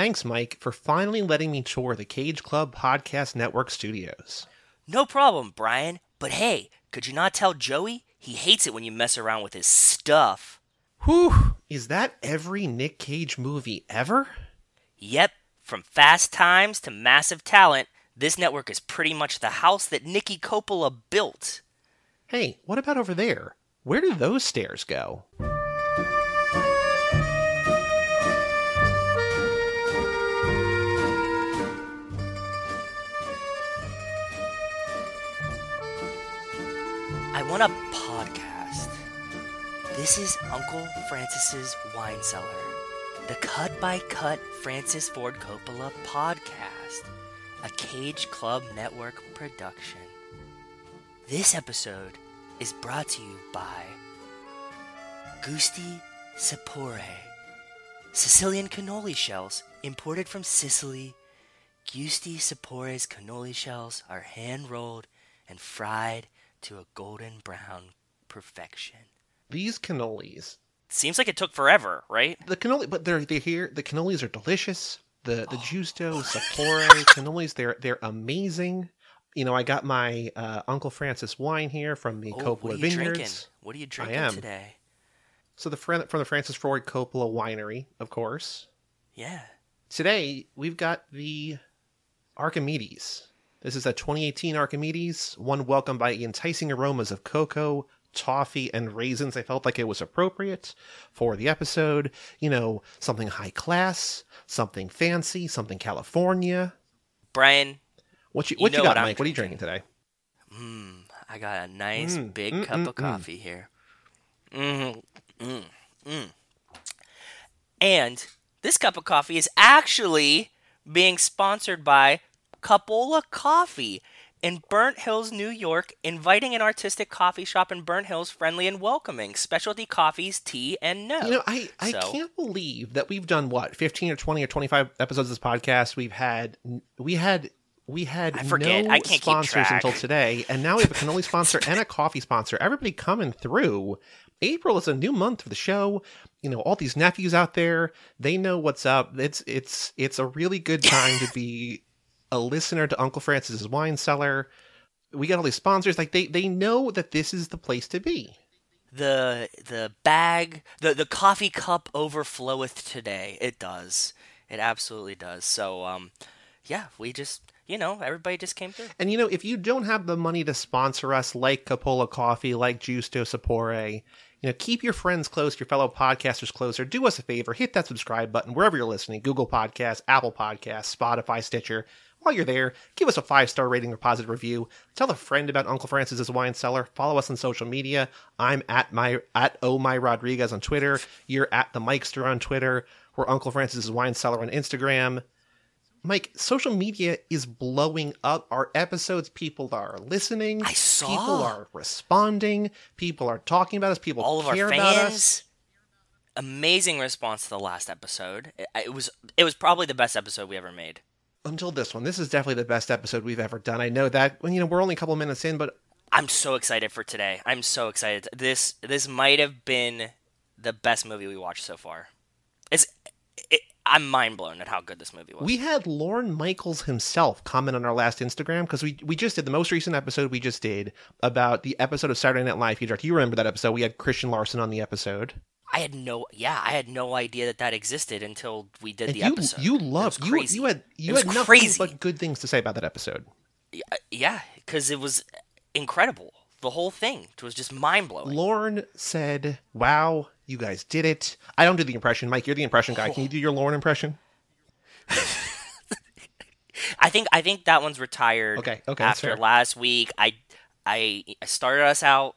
Thanks, Mike, for finally letting me tour the Cage Club Podcast Network studios. No problem, Brian. But hey, could you not tell Joey? He hates it when you mess around with his stuff. Whew, is that every Nick Cage movie ever? Yep, from Fast Times to Massive Talent, this network is pretty much the house that Nicky Coppola built. Hey, what about over there? Where do those stairs go? Want a podcast. This is Uncle Francis's Wine Cellar, the cut by cut Francis Ford Coppola podcast, a Cage Club Network production. This episode is brought to you by Gusti Sapore, Sicilian cannoli shells imported from Sicily. Gusti Sapore's cannoli shells are hand rolled and fried to a golden brown perfection. These cannolis. Seems like it took forever, right? The cannoli, but they're they're here. The cannolis are delicious. The the Oh, Justo Sapore cannolis, they're they're amazing. You know, I got my uh, Uncle Francis wine here from the Oh, Coppola what are you Vineyards. drinking? What are you drinking am. today? So the fr- from the Francis Ford Coppola Winery, of course. Yeah. Today we've got the Archimedes. This is a 2018 Archimedes, one welcomed by the enticing aromas of cocoa, toffee, and raisins. I felt like it was appropriate for the episode. You know, something high class, something fancy, something California. Brian, What you You what you, know got, what Mike? What are you drinking today? mm, I got a nice Mm, big mm, cup mm, of mm. coffee here. Mm, mm, mm. And this cup of coffee is actually being sponsored by Capola Coffee in Burnt Hills, New York, inviting an artistic coffee shop in Burnt Hills, friendly and welcoming. Specialty coffees, tea, and no. You know, I, I So- can't believe that we've done what, 15 or 20 or 25 episodes of this podcast. We've had we had we had I forget. no I can't sponsors until today, and now we have a cannoli sponsor and a coffee sponsor. Everybody coming through. April is a new month for the show. You know, all these nephews out there, they know what's up. It's it's it's a really good time to be a listener to Uncle Francis's wine cellar. We got all these sponsors. Like they they know that this is the place to be. the the bag the the coffee cup overfloweth today it does it absolutely does so um yeah we just you know everybody just came through And you know, if you don't have the money to sponsor us like Capola Coffee, like Justo Sapore, you know, keep your friends close, your fellow podcasters closer. Do us a favor, hit that subscribe button wherever you're listening Google Podcasts, Apple Podcasts, Spotify, Stitcher. While you're there, give us a five star rating or positive review. Tell a friend about Uncle Francis's wine cellar. Follow us on social media. I'm at my at oh my Rodriguez on Twitter. You're at the Mikester on Twitter. We're Uncle Francis's wine cellar on Instagram. Mike, social media is blowing up. Our episodes, people are listening. I saw. People are responding. People are talking about us. People all of our care about us. fans amazing response to the last episode it, it was it was probably the best episode we ever made Until this one, this is definitely the best episode we've ever done. I know that. You know, we're only a couple minutes in, but i'm so excited for today i'm so excited this this might have been the best movie we watched so far it's it, i'm mind blown at how good this movie was we had Lorne Michaels himself comment on our last Instagram because we we just did the most recent episode we just did about the episode of Saturday Night Live. You remember that episode? We had Christian Larson on the episode. I had no, yeah, I had no idea that that existed until we did And the you episode. you loved you crazy. you had you had nothing crazy. but good things to say about that episode. yeah, uh, because it was incredible. The whole thing it was just mind blowing. Lorne said, "Wow, you guys did it." I don't do the impression, Mike. You're the impression guy. Can you do your Lorne impression? I think I think that one's retired. Okay, okay, After last week, I I started us out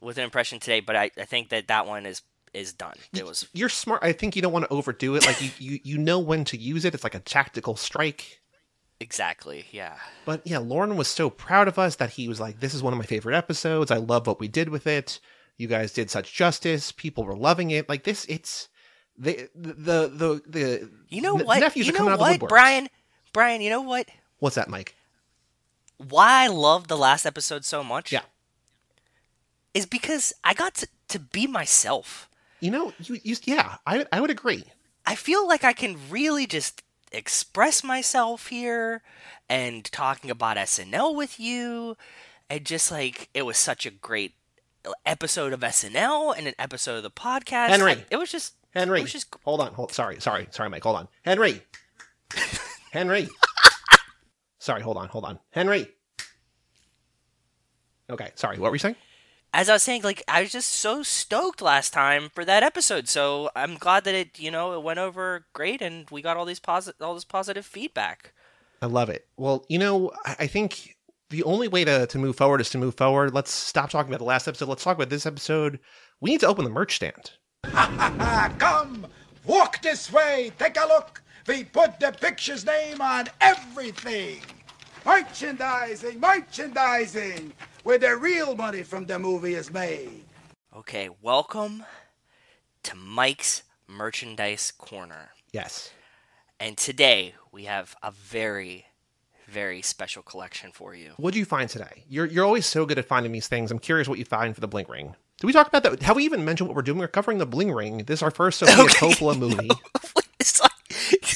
with an impression today, but I, I think that that one is is done. It was You're smart. I think you don't want to overdo it. Like you, you, you know when to use it. It's like a tactical strike. exactly yeah. But yeah, Lorne was so proud of us that he was like, "This is one of my favorite episodes. I love what we did with it. You guys did such justice. People were loving it. Like this, it's the the the the. You know the what? Nephews you are know coming out of what, the woodworks. Brian? Brian, you know what? What's that, Mike? Why I love the last episode so much? Yeah. Is because I got to, to be myself. You know, you, you yeah, I I would agree. I feel like I can really just express myself here and talking about SNL with you and just like it was such a great episode of SNL and an episode of the podcast. Henry. I- it was just Henry, It was just hold on. Hold, sorry, sorry, sorry, Mike. Hold on. Henry. Henry. sorry, hold on, hold on. Henry. Okay, sorry. What were you saying? As I was saying, like I was just so stoked last time for that episode. So I'm glad that it, you know, it went over great, and we got all these positive, all this positive feedback. I love it. Well, you know, I I think the only way to, to move forward is to move forward. Let's stop talking about the last episode. Let's talk about this episode. We need to open the merch stand. Come, walk this way, take a look. We put the picture's name on everything. Merchandising, merchandising, where the real money from the movie is made. Okay, welcome to Mike's Merchandise Corner. Yes. And today we have a very, very special collection for you. What did you find today? You're you're always so good at finding these things. I'm curious what you find for the bling ring. Did we talk about that? Have we even mentioned what we're doing? We're covering the bling ring. This is our first Sofia Okay, Coppola movie.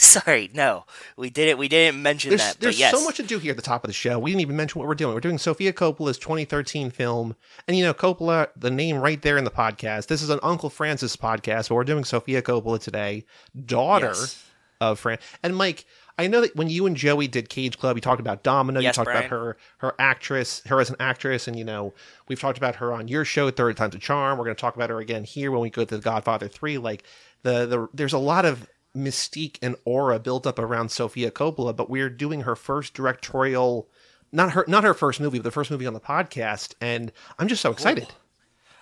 sorry, no, we didn't. We didn't mention There's, that. there's but yes, so much to do here at the top of the show. We didn't even mention what we're doing. We're doing Sofia Coppola's 2013 film. And, you know, Coppola, the name right there in the podcast. This is an Uncle Francis podcast, but we're doing Sofia Coppola today, daughter Yes. of Fran. And, Mike, I know that when you and Joey did Cage Club, you talked about Domino, Yes, you talked about her her actress, her as an actress, and, you know, we've talked about her on your show, Third Time's a Charm. We're going to talk about her again here when we go to The Godfather 3. Like, the, the there's a lot of mystique and aura built up around Sofia Coppola, but we're doing her first directorial not her not her first movie, but the first movie on the podcast, and I'm just so excited.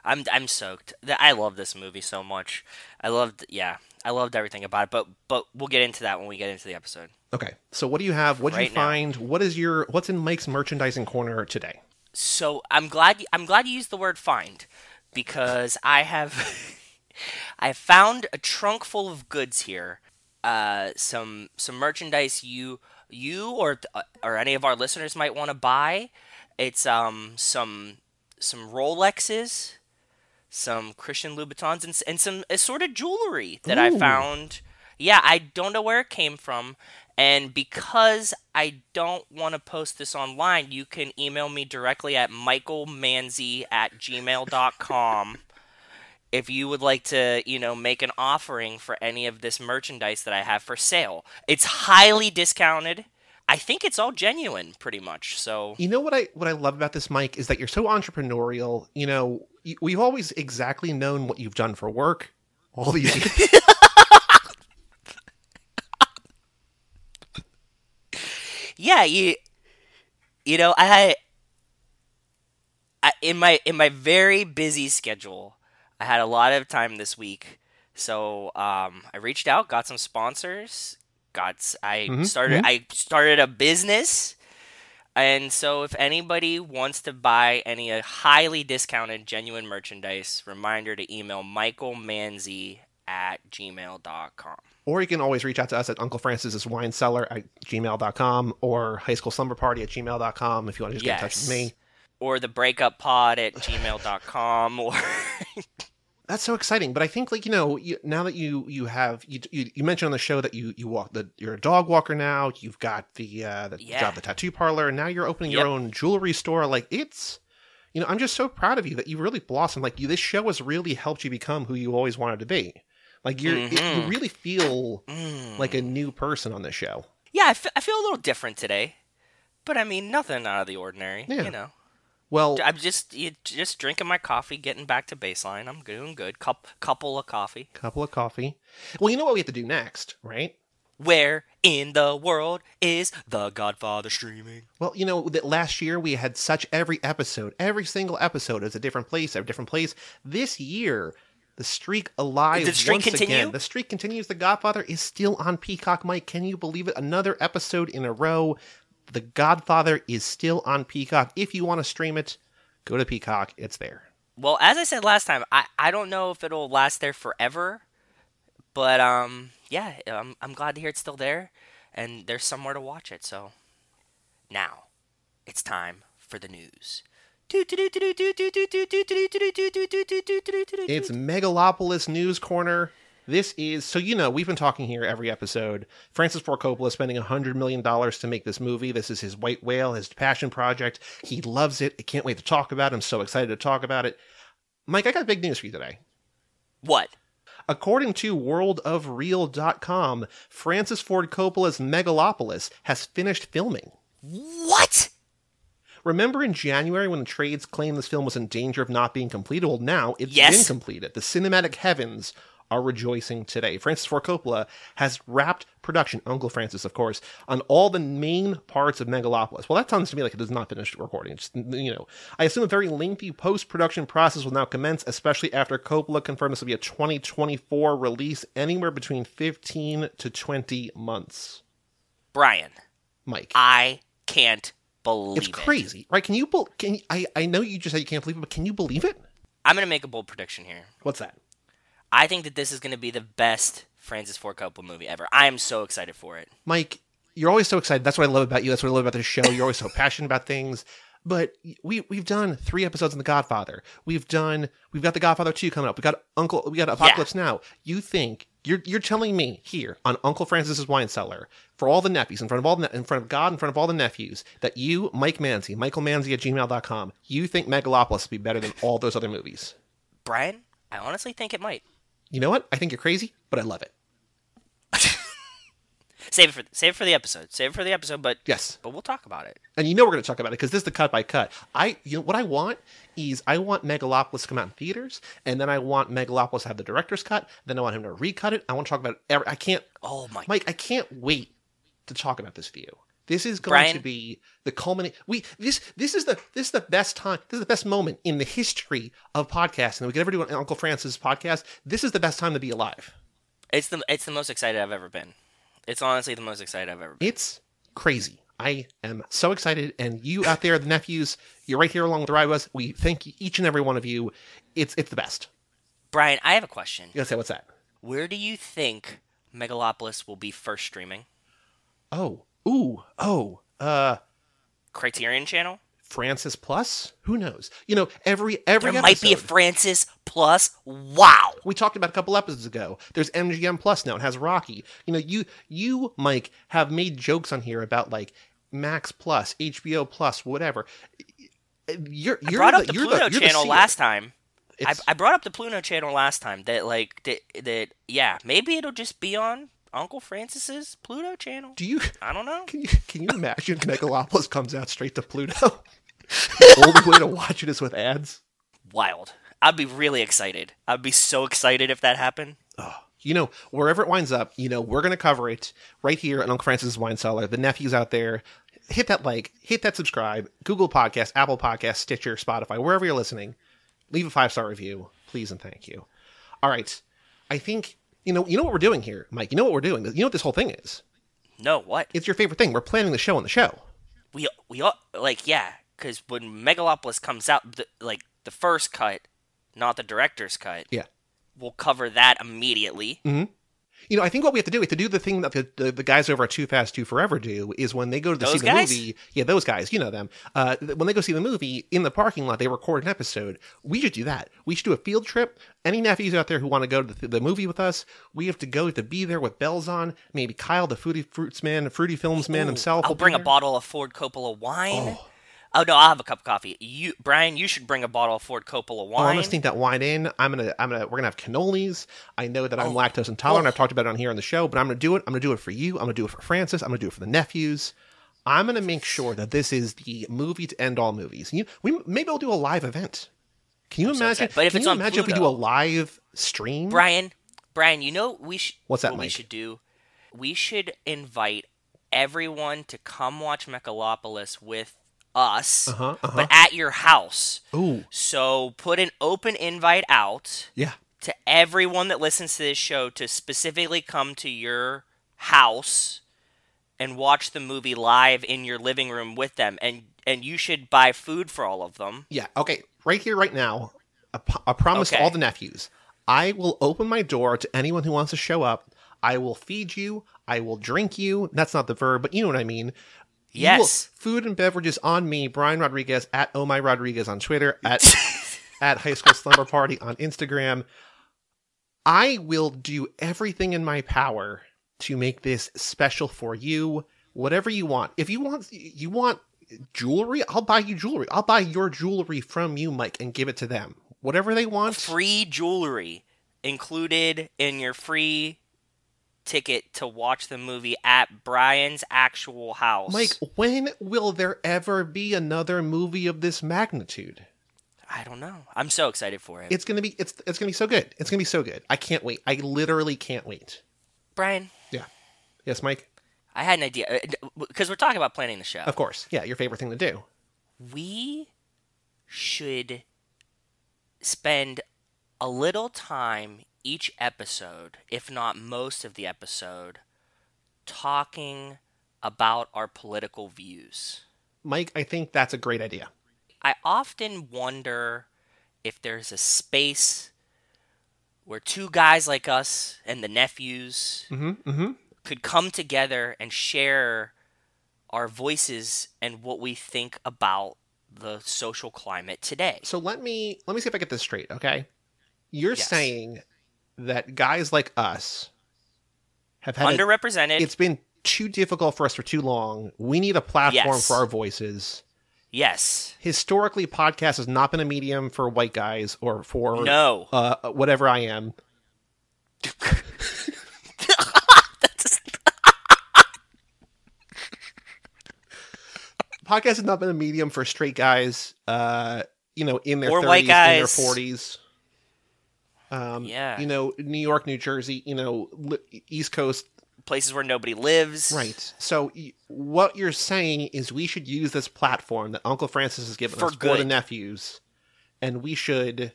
I'm I'm soaked. I love this movie so much. I loved, yeah, I loved everything about it. But but we'll get into that when we get into the episode. Okay. So what do you have? What did you Right now. find? What is your what's in Mike's merchandising corner today? So I'm glad I'm glad you used the word find because I have I found a trunk full of goods here. Uh, some some merchandise you you or or any of our listeners might want to buy. It's um some some Rolexes, some Christian Louboutins, and, and some assorted jewelry that I found. Yeah, I don't know where it came from. And because I don't want to post this online, you can email me directly at michaelmanzi at gmail.com if you would like to, you know, make an offering for any of this merchandise that I have for sale. It's highly discounted. I think it's all genuine, pretty much. So, You know what I what I love about this, Mike, is that you're so entrepreneurial. You know, we've always exactly known what you've done for work all these years. yeah, you, you know, I I, in my in my very busy schedule, I had a lot of time this week. So um, I reached out, got some sponsors, got I Mhm, started I started a business, and so if anybody wants to buy any uh, highly discounted genuine merchandise, reminder to email michaelmanzi at gmail.com. or you can always reach out to us at Uncle Francis's Wine Cellar at gmail.com or High School Slumber Party at gmail.com if you want to just get in touch with me. Or the breakup pod at gmail.com or That's so exciting. But I think, like you know, you, now that you you have you, you you mentioned on the show that you you walk that you're a dog walker now. You've got the uh, the Yeah. job, the tattoo parlor, and now you're opening your own jewelry store. Like it's, you know, I'm just so proud of you that you really blossomed. Like you, this show has really helped you become who you always wanted to be. Like you're, it, you really feel Mm. like a new person on this show. Yeah, I I feel a little different today. But I mean, nothing out of the ordinary, Yeah. you know. Well, I'm just you, just drinking my coffee, getting back to baseline. I'm doing good. Cup couple of coffee. couple of coffee. Well, you know what we have to do next, right? Where in the world is The Godfather streaming? Well, you know that last year we had such every episode, every single episode is a different place, a different place. This year, the streak alive Did the streak once continue? again. The streak continues. The Godfather is still on Peacock. Mike, can you believe it? Another episode in a row. The Godfather is still on Peacock. If you want to stream it, go to Peacock. It's there. Well, as I said last time, I, I don't know if it'll last there forever, but um yeah, I'm I'm glad to hear it's still there, and there's somewhere to watch it. So now it's time for the news. It's Megalopolis News Corner. This is so you know we've been talking here every episode. Francis Ford Coppola is spending hundred million dollars to make this movie. This is his White Whale, his passion project. He loves it. I can't wait to talk about it. I'm so excited to talk about it. Mike, I got big news for you today. What? According to worldofreal.com, Francis Ford Coppola's Megalopolis has finished filming. What? Remember in January when the trades claimed this film was in danger of not being completed? Well, now it's Yes. been completed. The cinematic heavens are rejoicing today. Francis Ford Coppola has wrapped production, Uncle Francis, of course, on all the main parts of Megalopolis. Well, that sounds to me like it is not finished recording. It's, you know, I assume a very lengthy post-production process will now commence, especially after Coppola confirmed this will be a 2024 release, anywhere between 15 to 20 months. Brian, Mike. I can't believe It's it. crazy, right? Can you? Can I? I know you just said you can't believe it, but can you believe it? I'm going to make a bold prediction here. What's that? I think that this is going to be the best Francis Ford Coppola movie ever. I am so excited for it. Mike, you're always so excited. That's what I love about you. That's what I love about this show. You're always so passionate about things. But we we've done three episodes on The Godfather. We've done we've got The Godfather two coming up. We got Uncle we got Apocalypse Now. You think you're you're telling me here on Uncle Francis's wine cellar for all the nephews in front of all the in front of God in front of all the nephews that you Mike Manzi Michael Manzi at gmail.com you think Megalopolis would be better than all those other movies? Brian, I honestly think it might. You know what? I think you're crazy, but I love it. Save it for save it for the episode. Save it for the episode, but Yes. but we'll talk about it. and you know we're going to talk about it because this is the cut by cut. I, you know, what I want is I want Megalopolis to come out in theaters, and then I want Megalopolis to have the director's cut. Then I want him to recut it. I want to talk about it. Every, I can't, Oh my Mike. I can't wait to talk about this view. This is going Brian? to be the culminate. We this this is the this is the best time. This is the best moment in the history of podcasting that we could ever do on Uncle Francis podcast. This is the best time to be alive. It's the it's the most excited I've ever been. It's honestly the most excited I've ever been. It's crazy. I am so excited, and you out there, the nephews, you're right here along with the ride us. We thank each and every one of you. It's it's the best. Brian, I have a question. You gotta say what's that? Where do you think Megalopolis will be first streaming? Oh, ooh, oh, uh, Criterion Channel? Francis Plus. Who knows? You know, every every There might be a Francis Plus. Wow. we talked about a couple episodes ago. There's MGM Plus now. It has Rocky. You know, you you Mike have made jokes on here about like Max Plus, HBO Plus, whatever. You're you're brought the, up the Pluto the channel last time. I, I brought up the Pluto channel last time that like that, that yeah maybe it'll just be on Uncle Francis's Pluto channel. do you I don't know. Can you can you imagine Megalopolis comes out straight to Pluto? the only way to watch it is with ads. Wild. I'd be really excited. I'd be so excited if that happened. Oh, You know, wherever it winds up, you know, we're gonna cover it right here at Uncle Francis's Wine Cellar. The nephews out there, hit that like, hit that subscribe, Google Podcast, Apple Podcast, Stitcher, Spotify, wherever you're listening. Leave a five star review, please and thank you. All right. I think you know you know what we're doing here, Mike. You know what we're doing. You know what this whole thing is. No, what? It's your favorite thing. We're planning the show on the show. we we all like yeah because when megalopolis comes out the, like the first cut not the director's cut Yeah. we'll cover that immediately mm-hmm. You know, I think what we have to do, we have to do the thing that the, the, the guys over at Too Fast, Too Forever do, is when they go to the, see Those the guys? movie. Yeah, those guys, you know them. Uh, when they go see the movie in the parking lot, they record an episode. We should do that. We should do a field trip. Any nephews out there who want to go to the, the movie with us, we have to go to be there with bells on. Maybe Kyle, the Fruity Fruits man, Fruity Films man Ooh, himself. i'll bring a bottle of ford coppola wine oh. Oh, no i'll have a cup of coffee you brian you should bring a bottle of ford coppola Oh, I'm wine gonna sneak that wine in. I'm gonna, I'm gonna, we're gonna have cannolis. I know that I'm Oh. lactose intolerant. Oh. I've talked about it on here on the show, but I'm gonna do it. I'm gonna do it for you. I'm gonna do it for Francis. I'm gonna do it for the nephews. I'm gonna make sure that this is the movie to end all movies. You, we maybe we'll do a live event. Can you so imagine? excited. But if can it's you on imagine if we do a live stream? brian brian you know we should What's that, what we should do we should invite everyone to come watch megalopolis with us Uh-huh, uh-huh. but at your house Ooh, So put an open invite out yeah. to everyone that listens to this show to specifically come to your house and watch the movie live in your living room with them and and you should buy food for all of them. Yeah. Okay. Right here, right now, a, p- a promise to Okay. all the nephews. I will open my door to anyone who wants to show up. I will feed you. I will drink you. That's not the verb, but you know what I mean. You will- Yes. food and beverages on me, Brian Rodriguez at Oh My Rodriguez on Twitter at at High School Slumber Party on Instagram. I will do everything in my power to make this special for you. Whatever you want. If you want, you want jewelry, I'll buy you jewelry. I'll buy your jewelry from you, Mike, and give it to them. Whatever they want. Free jewelry included in your free ticket to watch the movie at Brian's actual house. Mike, when will there ever be another movie of this magnitude? I don't know. I'm so excited for it. It's gonna be it's it's gonna be so good. It's gonna be so good. I can't wait. I literally can't wait. Brian, Yeah. Yes, Mike. I had an idea uh, because we're talking about planning the show. Of course. Yeah, your favorite thing to do. we should spend a little time each episode, if not most of the episode, talking about our political views. Mike, I think that's a great idea. I often wonder if there's a space where two guys like us and the nephews Mm-hmm. Mm-hmm. could come together and share our voices and what we think about the social climate today. So let me let me see if I get this straight, okay? You're Yes. saying that guys like us have had a- Underrepresented. it's been too difficult for us for too long. We need a platform Yes. for our voices. yes. Historically, podcast has not been a medium for white guys or for No. uh, whatever I am. Podcast has not been a medium for straight guys, uh, you know, in their Or 30s, white in their 40s. Um, Yeah. You know, New York, New Jersey, you know, li- East Coast, places where nobody lives. Right. So y- what you're saying is we should use this platform that Uncle Francis has given For us for the nephews, and we should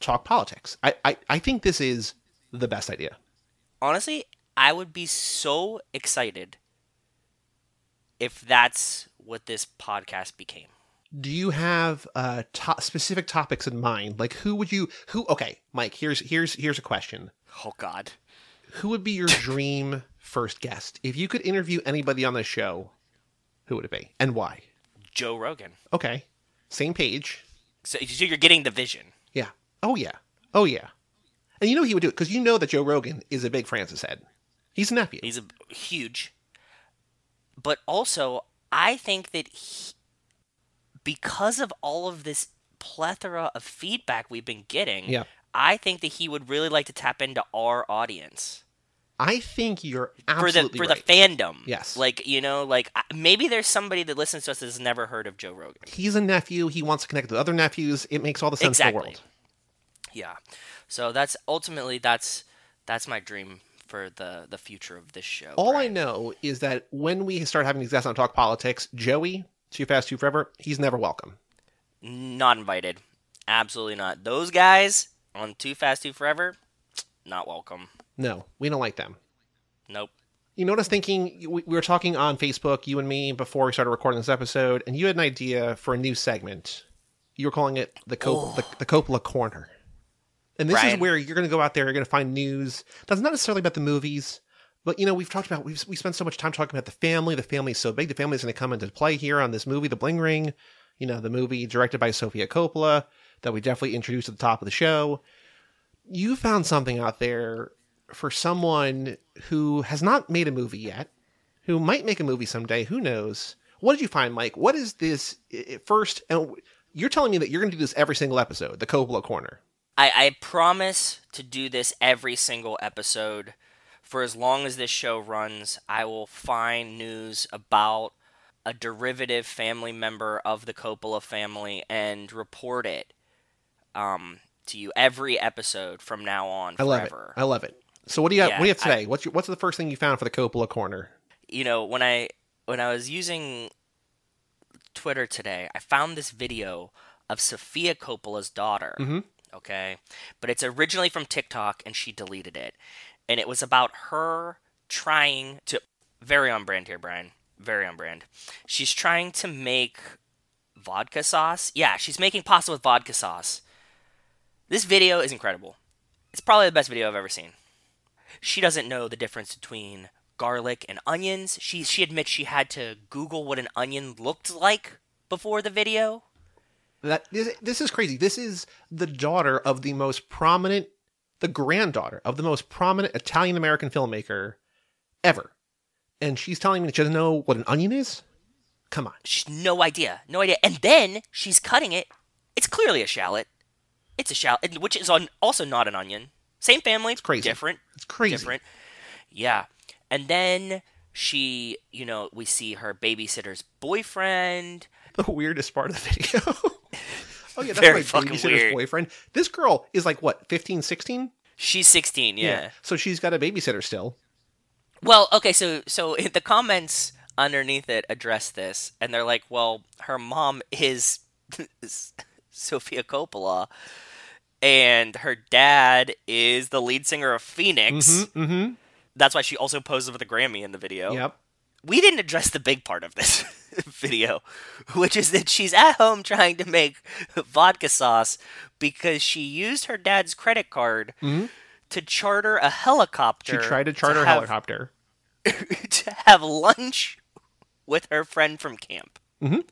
talk politics. I, I I think this is the best idea. Honestly, I would be so excited if that's what this podcast became. Do you have uh to- specific topics in mind? Like who would you who? Okay, Mike. Here's here's here's a question. Oh God. Who would be your dream first guest if you could interview anybody on the show? Who would it be and why? Joe Rogan. Okay, same page. So, so you're getting the vision. Yeah. Oh yeah. Oh yeah. And you know he would do it because you know that Joe Rogan is a big Francis head. He's a nephew. He's a huge. But also, I think that he, because of all of this plethora of feedback we've been getting, Yeah. I think that he would really like to tap into our audience I think you're for the absolutely for right. the fandom. Yes. like you know, like maybe there's somebody that listens to us that has never heard of Joe Rogan. He's a nephew. He wants to connect with other nephews. It makes all the sense in the world. Yeah, so that's ultimately that's that's my dream for the the future of this show. All I know is that when we start having these guests on Talk Politics, Joey, Too Fast, Too Forever, he's never welcome. Not invited. Absolutely not. Those guys on Too Fast, Too Forever, not welcome. No, we don't like them. Nope. You know what I was thinking? We we were talking on Facebook, you and me, before we started recording this episode, and you had an idea for a new segment. You were calling it the Cop- oh. the, the Coppola Corner. And this is where you're going to go out there, you're going to find news that's not necessarily about the movies, but you know, we've talked about, we've, we spent so much time talking about the family. The family's so big. The family's going to come into play here on this movie, The Bling Ring, you know, the movie directed by Sofia Coppola that we definitely introduced at the top of the show. You found something out there for someone who has not made a movie yet, who might make a movie someday. Who knows? What did you find, Mike? What is this first? And you're telling me that you're going to do this every single episode, the Coppola Corner. I, I promise to do this every single episode. For as long as this show runs, I will find news about a derivative family member of the Coppola family and report it um, to you every episode from now on I love it. I love it. So what do you got? Yeah, what do you have I- today? what's your, what's the first thing you found for the Coppola Corner? you know when i when i was using twitter today i found this video of sofia coppola's daughter Mhm. okay but it's originally from tiktok and she deleted it and it was about her trying to very on brand here brian very on brand she's trying to make vodka sauce yeah she's making pasta with vodka sauce this video is incredible it's probably the best video i've ever seen she doesn't know the difference between garlic and onions. She she admits she had to Google what an onion looked like before the video. That this, this is crazy. This is the daughter of the most prominent the granddaughter of the most prominent Italian American filmmaker ever. And she's telling me that she doesn't know what an onion is? Come on. She's no idea, no idea. And then she's cutting it. It's clearly a shallot. It's a shallot, which is on, also not an onion. Same family, it's crazy. different. It's crazy. Different. Yeah. And then she, you know, we see her babysitter's boyfriend. The weirdest part of the video. Oh, yeah, that's Very my fucking babysitter's boyfriend. This girl is like, what, 15, 16? She's 16, yeah. So she's got a babysitter still. Well, okay, so so the comments underneath it address this, and they're like, "Well, her mom is Sofia Coppola, and her dad is the lead singer of Phoenix. Mm-hmm. That's why she also poses with a Grammy in the video. Yep. We didn't address the big part of this video, which is that she's at home trying to make vodka sauce because she used her dad's credit card to charter a helicopter. Mm-hmm. She tried to charter a have- helicopter. to have lunch with her friend from camp. Mhm.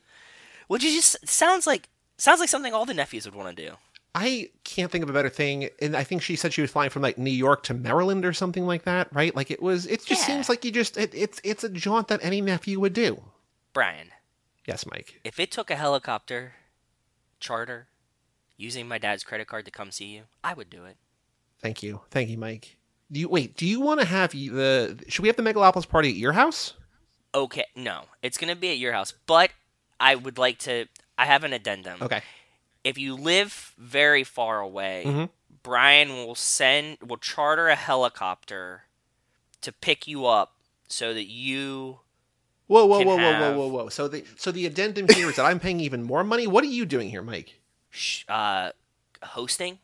Which is just sounds like sounds like something all the nephews would want to do. I can't think of a better thing. And I think she said she was flying from like New York to Maryland or something like that, right? Like it was, it just Yeah. seems like you just, it, it's, it's a jaunt that any nephew would do. Brian, Yes, Mike. if it took a helicopter charter using my dad's credit card to come see you, I would do it. Thank you. Thank you, Mike. Do you, wait, do you want to have the, should we have the Megalopolis party at your house? Okay, no, it's gonna be at your house, but I would like to. I have an addendum. Okay. If you live very far away, Mhm. Brian will send will charter a helicopter to pick you up so that you Whoa, whoa, whoa, whoa, whoa, have- whoa, whoa. So the, so the addendum here is that I'm paying even more money. What are you doing here, Mike? uh, hosting.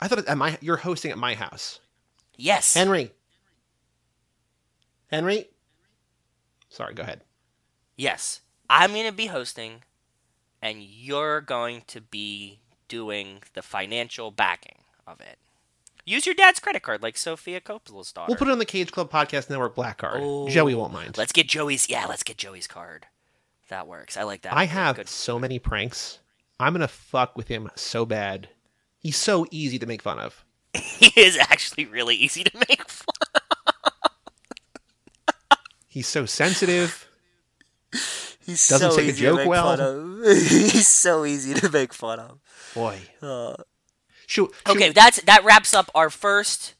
I thought at my, you're hosting at my house. Yes. Henry. Henry. Sorry, go ahead. yes. I'm going to be hosting, and you're going to be doing the financial backing of it. Use your dad's credit card, like Sofia Coppola's daughter. We'll put it on the Cage Club Podcast Network Black Card. Oh, Joey won't mind. Let's get Joey's. Yeah, let's get Joey's card. That works. I like that. I have Good. so many pranks. I'm gonna fuck with him so bad. He's so easy to make fun of. He is actually really easy to make fun. Of. He's so sensitive. He's Doesn't take a joke well. He's so easy to make fun of. Boy. Uh, Shoot. Okay, that's that wraps up our first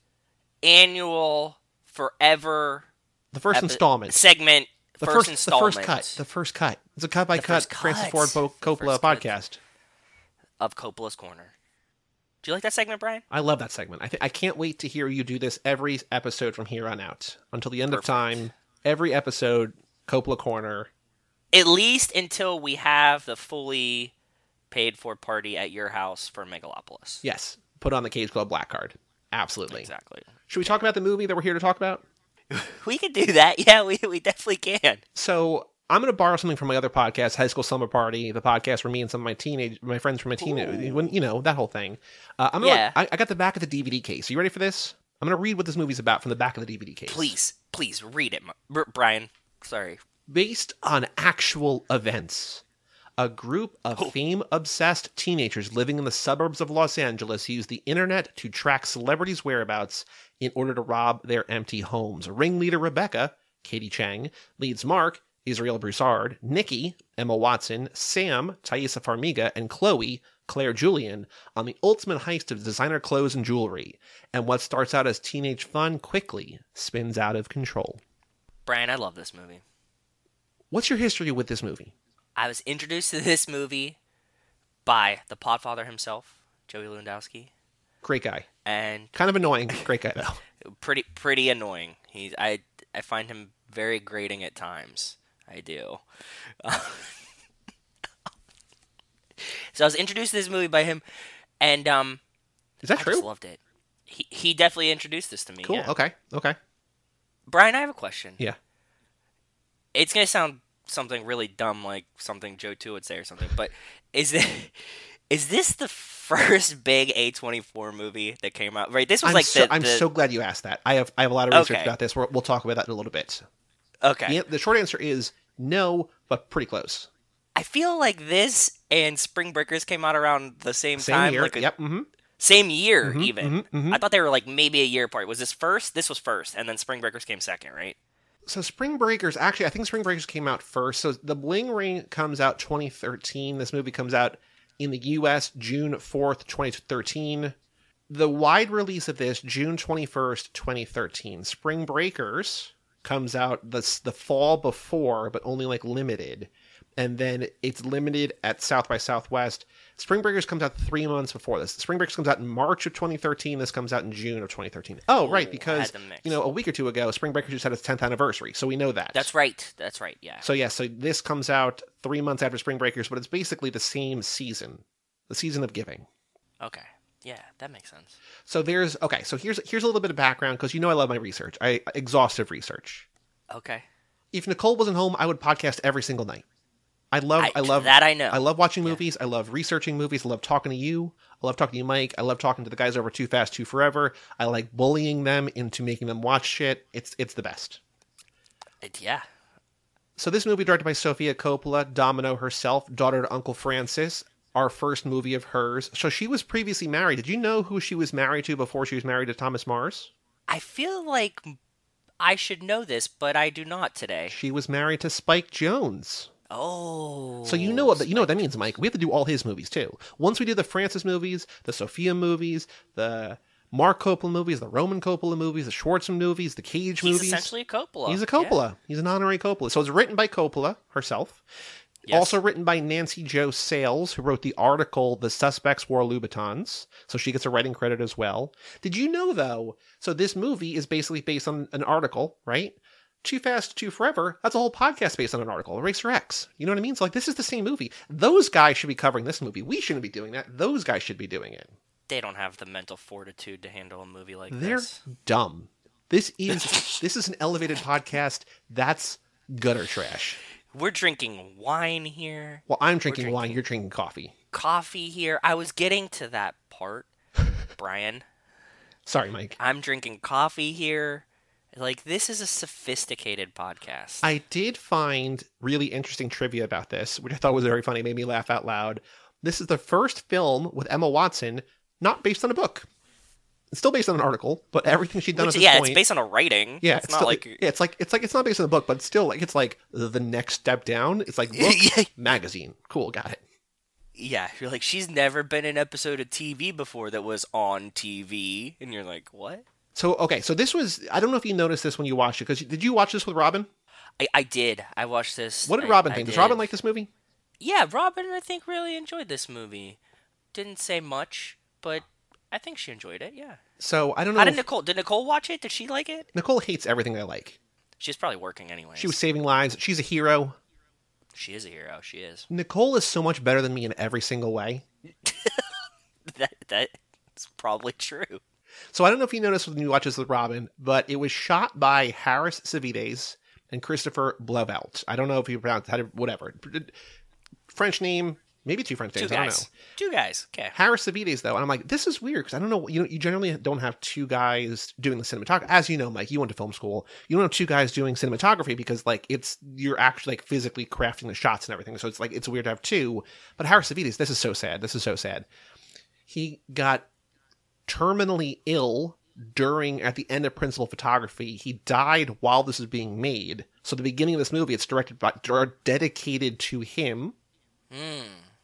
annual forever The first epi- installment. segment. The first, first, the first cut. The first cut. It's a cut by The cut first Francis cut. Ford Bo- The Coppola first cut. podcast. of Coppola's Corner. Do you like that segment, Brian? I love that segment. I th- I can't wait to hear you do this every episode from here on out until the end Perfect. of time. Every episode, Coppola Corner. At least until we have the fully paid for party at your house for Megalopolis. Yes, put on the Cage Club Black Card. Absolutely. Exactly. Should we talk about the movie that we're here to talk about? We can do that. Yeah, we, we definitely can. So I'm going to borrow something from my other podcast, High School Slumber Party, the podcast where me and some of my teenage, my friends from my teenage, when you know that whole thing. Uh, I'm gonna, Yeah. I, I got the back of the DVD case. Are you ready for this? I'm going to read what this movie's about from the back of the DVD case. Please, please read it, Br- Brian. Sorry. Based on actual events, a group of Oh. fame obsessed teenagers living in the suburbs of Los Angeles use the internet to track celebrities' whereabouts in order to rob their empty homes. Ringleader Rebecca, Katie Chang, leads Mark, Israel Broussard, Nikki, Emma Watson, Sam, Taissa Farmiga, and Chloe, Claire Julien, on the ultimate heist of designer clothes and jewelry. And what starts out as teenage fun quickly spins out of control. Brian, I love this movie. What's your history with this movie? I was introduced to this movie by the Podfather himself, Joey Lewandowski, Great guy. and Kind of annoying. Great guy though. pretty pretty annoying. He I I find him very grating at times. I do. so I was introduced to this movie by him, and um, Is that I true? just loved it. He he definitely introduced this to me. Cool. yeah. Okay. Okay. Brian, I have a question. Yeah. It's gonna sound something really dumb, like something Joe Two would say or something. But is it is this the first big A twenty four movie that came out? Right. This was I'm, like so, the, I'm so glad you asked that. I have I have a lot of research Okay. about this. We're, we'll talk about that in a little bit. okay. The, the short answer is no, but pretty close. I feel like this and Spring Breakers came out around the same, Same time. year. Like a- yep. hmm Same year, Mhm, even. mhm, mhm. I thought they were like maybe a year apart. Was this first? This was first, and then Spring Breakers came second, right? So Spring Breakers, actually, I think Spring Breakers came out first. So The Bling Ring comes out 2013. This movie comes out in the U.S. June 4th, 2013. The wide release of this June 21st, 2013. Spring Breakers comes out the the fall before, but only like limited, and then it's limited at South by Southwest. Spring Breakers comes out three months before this. Spring Breakers comes out in March of 2013. This comes out in June of 2013. Oh, right, because had them mixed. you know a week or two ago, Spring Breakers just had its 10th anniversary, so we know that. That's right. That's right. Yeah. So yeah, so this comes out three months after Spring Breakers, but it's basically the same season, the season of giving. Okay. Yeah, that makes sense. So there's okay. So here's here's a little bit of background because you know I love my research. I exhaustive research. Okay. If Nicole wasn't home, I would podcast every single night. I love I, I- love that I know. I love watching Yeah. movies. I love researching movies. I love talking to you. I love talking to you, Mike. I love talking to the guys over Too Fast, Too Forever. I like bullying them into making them watch shit. It's it's the best. It, yeah. So this movie directed by Sofia Coppola, Domino herself, daughter to Uncle Francis, our first movie of hers. So she was previously married. Did you know who she was married to before she was married to Thomas Mars? I feel like I should know this, but I do not today. She was married to Spike Jonze. Oh. So you know what that you know what that means, Mike. We have to do all his movies too. Once we do the Francis movies, the Sofia movies, the Marc Coppola movies, the Roman Coppola movies, the Schwartzman movies, the Cage He's movies. essentially a Coppola. He's a Yeah. He's an honorary Coppola. So it's written by Coppola herself. Yes. Also written by Nancy Jo Sales, who wrote the article "The Suspects Wore Louboutins," so she gets a writing credit as well. Did you know though? So this movie is basically based on an article, right? Too Fast, Too Forever. That's a whole podcast based on an article. Eraser X. You know what I mean? So like, this is the same movie. Those guys should be covering this movie. We shouldn't be doing that. Those guys should be doing it. They don't have the mental fortitude to handle a movie like They're this. dumb. This is this is an elevated podcast. That's gutter trash. We're drinking wine here, Well, I'm drinking, drinking- wine. You're drinking coffee. coffee here. I was getting to that part, Brian. Sorry, Mike. I'm drinking coffee here. Like this is a sophisticated podcast. I did find really interesting trivia about this, which I thought was very funny, made me laugh out loud. This is the first film with Emma Watson not based on a book. It's still based on an article, but everything she'd done Which- at this yeah, point. it's based on a writing. yeah, it's, not still, like yeah, it's like it's like it's not based on a book, but it's still like it's like the next step down. It's like book, magazine. Cool, got it. yeah, you're like she's never been in an episode of TV before that was on TV, and you're like, what? So okay, so this was I don't know if you noticed this when you watched it because did you watch this with Robin? I, I did. I watched this. What did Robin I think? Does did. Robin like this movie? Yeah, Robin, I think really enjoyed this movie. Didn't say much, but I think she enjoyed it. Yeah. So I don't know. How did Nicole? Did Nicole watch it? Did she like it? Nicole hates everything I like. She's probably working anyway. She was saving lives. She's a hero. She is a hero. She is. Nicole is so much better than me in every single way. That that's probably true. So I don't know if you noticed when you watch this with Robin, but it was shot by Harris Savides and Christopher Blauvelt. I don't know if you pronounce how to whatever French name, maybe two French Two names. I don't know. guys. Two guys. Okay. Harris Savides though, and I'm like, this is weird because I don't know. You know, you generally don't have two guys doing the cinematography. As you know, Mike, you went to film school. You don't have two guys doing cinematography because like it's you're actually like physically crafting the shots and everything. So it's like it's weird to have two. But Harris Savides, this is so sad. This is so sad. He got terminally ill during at the end of principal photography. He died while this was being made. So the beginning of this movie, it's directed by or dedicated to him.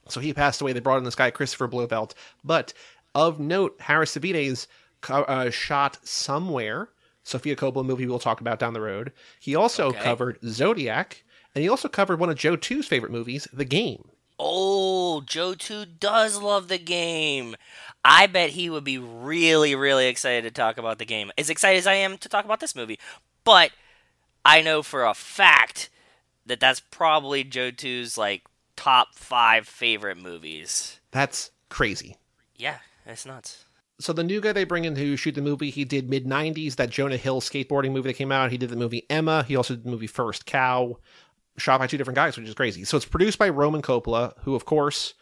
So he passed away. They brought in this guy, Christopher Blauvelt. But of note, Harris Savides uh, shot Somewhere, Sofia Coppola movie we'll talk about down the road. He also Okay. covered Zodiac, and he also covered one of Joe Two's favorite movies, The Game. Oh, Joe Two does love the game. I bet he would be really, really excited to talk about the game. As excited as I am to talk about this movie. But I know for a fact that that's probably Joe Two's like top five favorite movies. That's crazy. Yeah, it's nuts. So the new guy they bring in to shoot the movie, he did mid '90s that Jonah Hill skateboarding movie that came out. He did the movie Emma. He also did the movie First Cow, shot by two different guys, which is crazy. So it's produced by Roman Coppola, who of course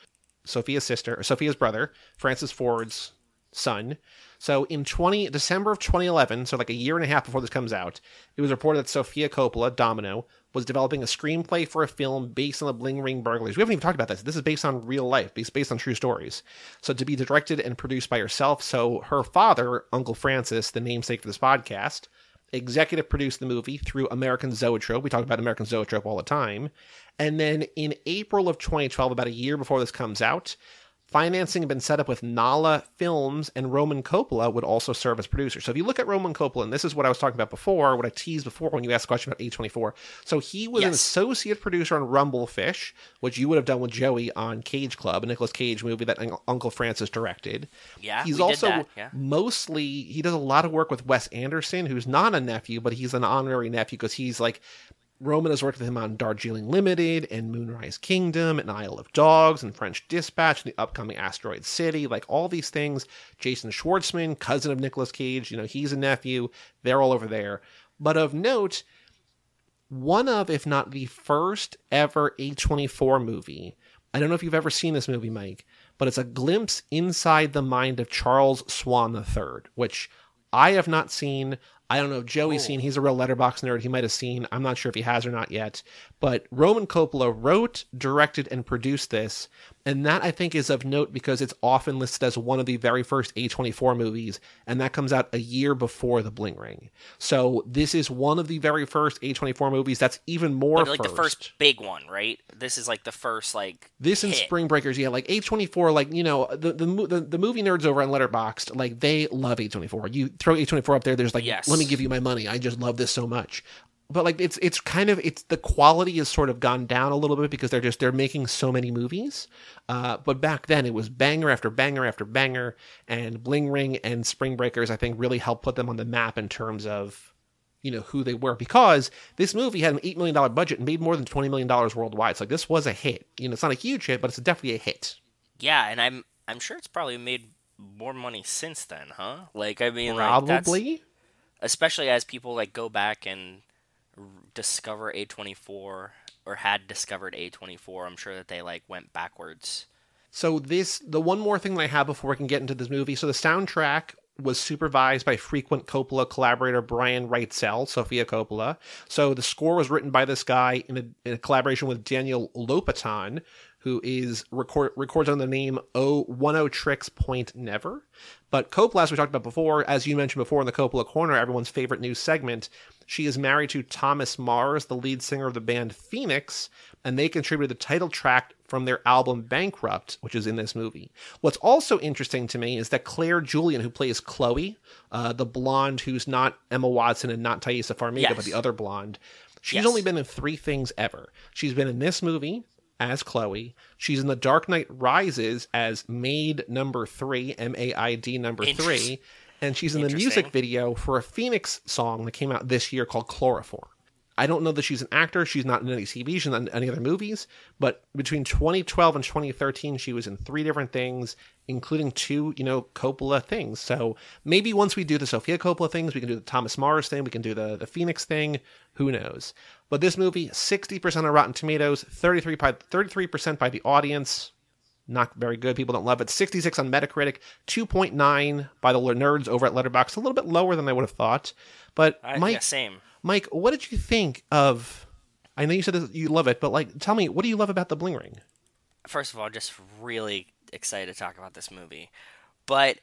Sofia's sister, or Sofia's brother, Francis Ford's son. So in 20 December of 2011, so like a year and a half before this comes out, it was reported that Sofia Coppola, Domino, was developing a screenplay for a film based on the Bling Ring burglaries. We haven't even talked about this. This is based on real life, based based on true stories. So to be directed and produced by herself. So her father, Uncle Francis, the namesake for this podcast, executive produced the movie through American Zoetrope. We talk about American Zoetrope all the time. And then in April of 2012, about a year before this comes out, Financing had been set up with Nala Films, and Roman Coppola would also serve as producer. So if you look at Roman Coppola, and this is what I was talking about before, what I teased before when you asked a question about A24. So he was an associate producer on Rumblefish, which you would have done with Joey on Cage Club, a Nicolas Cage movie that Uncle Francis directed. Yeah, He's also yeah. mostly, he does a lot of work with Wes Anderson, who's not a nephew, but he's an honorary nephew because he's like Roman has worked with him on Darjeeling Limited and Moonrise Kingdom and Isle of Dogs and French Dispatch and the upcoming Asteroid City, like all these things. Jason Schwartzman, cousin of Nicolas Cage, you know, he's a nephew. They're all over there. But of note, one of, if not the first ever A24 movie. I don't know if you've ever seen this movie, Mike, but it's a glimpse inside the mind of Charles Swan III, which I have not seen. I don't know if Joey's oh. seen. He's a real Letterboxd nerd. He might have seen. I'm not sure if he has or not yet. But Roman Coppola wrote, directed, and produced this. And that I think is of note because it's often listed as one of the very first A24 movies. And that comes out a year before The Bling Ring. So this is one of the very first A24 movies that's even more But like the first big one, right? This is like the first like this and. Spring Breakers, yeah, like A24, like you know the the the, the movie nerds over on Letterboxd, like they love A24. You throw A24 up there, there's like, Yes. let me give you my money. I just love this so much. But like it's it's kind of it's the quality has sort of gone down a little bit because they're just they're making so many movies. Uh, but back then it was banger after banger after banger, and Bling Ring and Spring Breakers I think really helped put them on the map in terms of you know who they were because this movie had an eight million dollar budget and made more than twenty million dollars worldwide. So like this was a hit. You know, it's not a huge hit, but it's definitely a hit. Yeah, and I'm I'm sure it's probably made more money since then, huh? Like I mean, like, that's- Probably. Especially as people like go back and discover A24 or had discovered A24. I'm sure that they like went backwards. So this the one more thing that I have before we can get into this movie. So the soundtrack was supervised by frequent Coppola collaborator Brian Reitzell, Sofia Coppola. So the score was written by this guy in a, in a collaboration with Daniel Lopatin, who is record records on the name O One O Tricks Point Never. But Coppola, as we talked about before, as you mentioned before in the Coppola Corner, everyone's favorite new segment, she is married to Thomas Mars, the lead singer of the band Phoenix, and they contributed the title track from their album Bankrupt, which is in this movie. What's also interesting to me is that Claire Julien, who plays Chloe, uh, the blonde who's not Emma Watson and not Taissa Farmiga, Yes. but the other blonde, she's Yes. only been in three things ever. She's been in this movie as Chloe. She's in The Dark Knight Rises as Maid Number Three, M A I D Number Three, and she's in the music video for a Phoenix song that came out this year called Chloroform. I don't know that she's an actor. She's not in any TV. She's not in any other movies. But between 2012 and 2013, she was in three different things, including two, you know, Coppola things. So maybe once we do the Sofia Coppola things, we can do the Thomas Mars thing. We can do the the Phoenix thing. Who knows? But this movie, 60% on Rotten Tomatoes, 33 by 33% by the audience. Not very good. People don't love it. 66 on Metacritic, 2.9 by the nerds over at Letterboxd. A little bit lower than I would have thought. But I, Mike, yeah, same. Mike, what did you think of? I know you said that you love it, but like, tell me, what do you love about the Bling Ring? First of all, just really excited to talk about this movie, but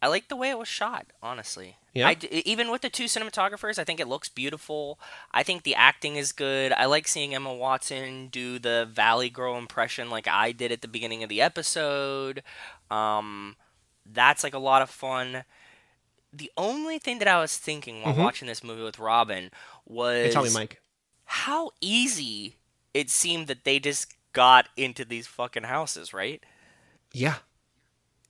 I like the way it was shot. Honestly, Yeah? I even with the two cinematographers, I think it looks beautiful. I think the acting is good. I like seeing Emma Watson do the Valley Girl impression like I did at the beginning of the episode. Um, that's like a lot of fun. The only thing that I was thinking while watching this movie with Robin was Mm-hmm. Hey, tell me, Mike. how easy it seemed that they just got into these fucking houses, right? Yeah,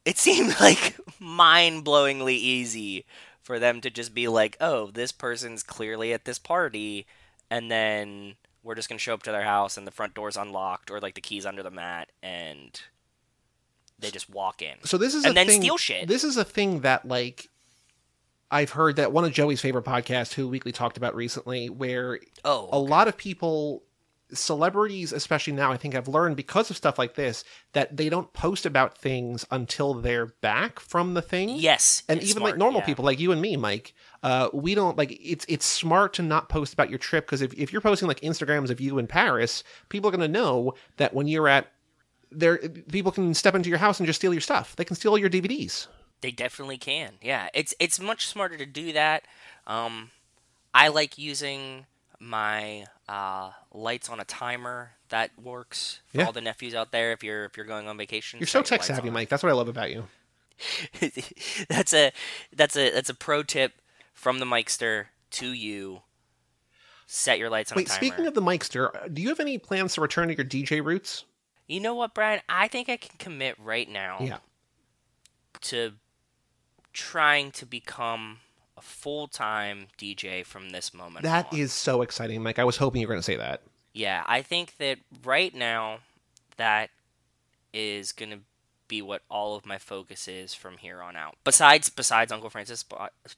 It seemed like mind blowingly easy for them to just be like, oh, this person's clearly at this party, and then we're just gonna show up to their house and the front door's unlocked or like the keys under the mat and they just walk in. So this is And a then thing, steal shit. This is a thing that like I've heard that one of Joey's favorite podcasts, Who Weekly, talked about recently, where Oh, a lot of people celebrities, especially now, I think have learned because of stuff like this that they don't post about things until they're back from the thing. Yes, and even like normal yeah. people like you and me mike uh, we don't like it's it's smart to not post about your trip because if, if you're posting like instagrams of you in paris people are going to know that when you're at there people can step into your house and just steal your stuff they can steal all your dvds They definitely can. Yeah, it's it's much smarter to do that. Um, I like using my uh, lights on a timer. That works for Yeah. all the nephews out there. If you're if you're going on vacation, you're so tech savvy on. mike that's what i love about you that's a that's a that's a pro tip from the Mikester to you. Set your lights on wait a timer. speaking of the mikester do you have any plans to return to your dj roots you know what, Brian? I think I can commit right now yeah to trying to become a full time DJ from this moment. that on. is so exciting mike i was hoping you were going to say that Yeah, I think that right now that is going to be what all of my focus is from here on out. Besides besides Uncle Francis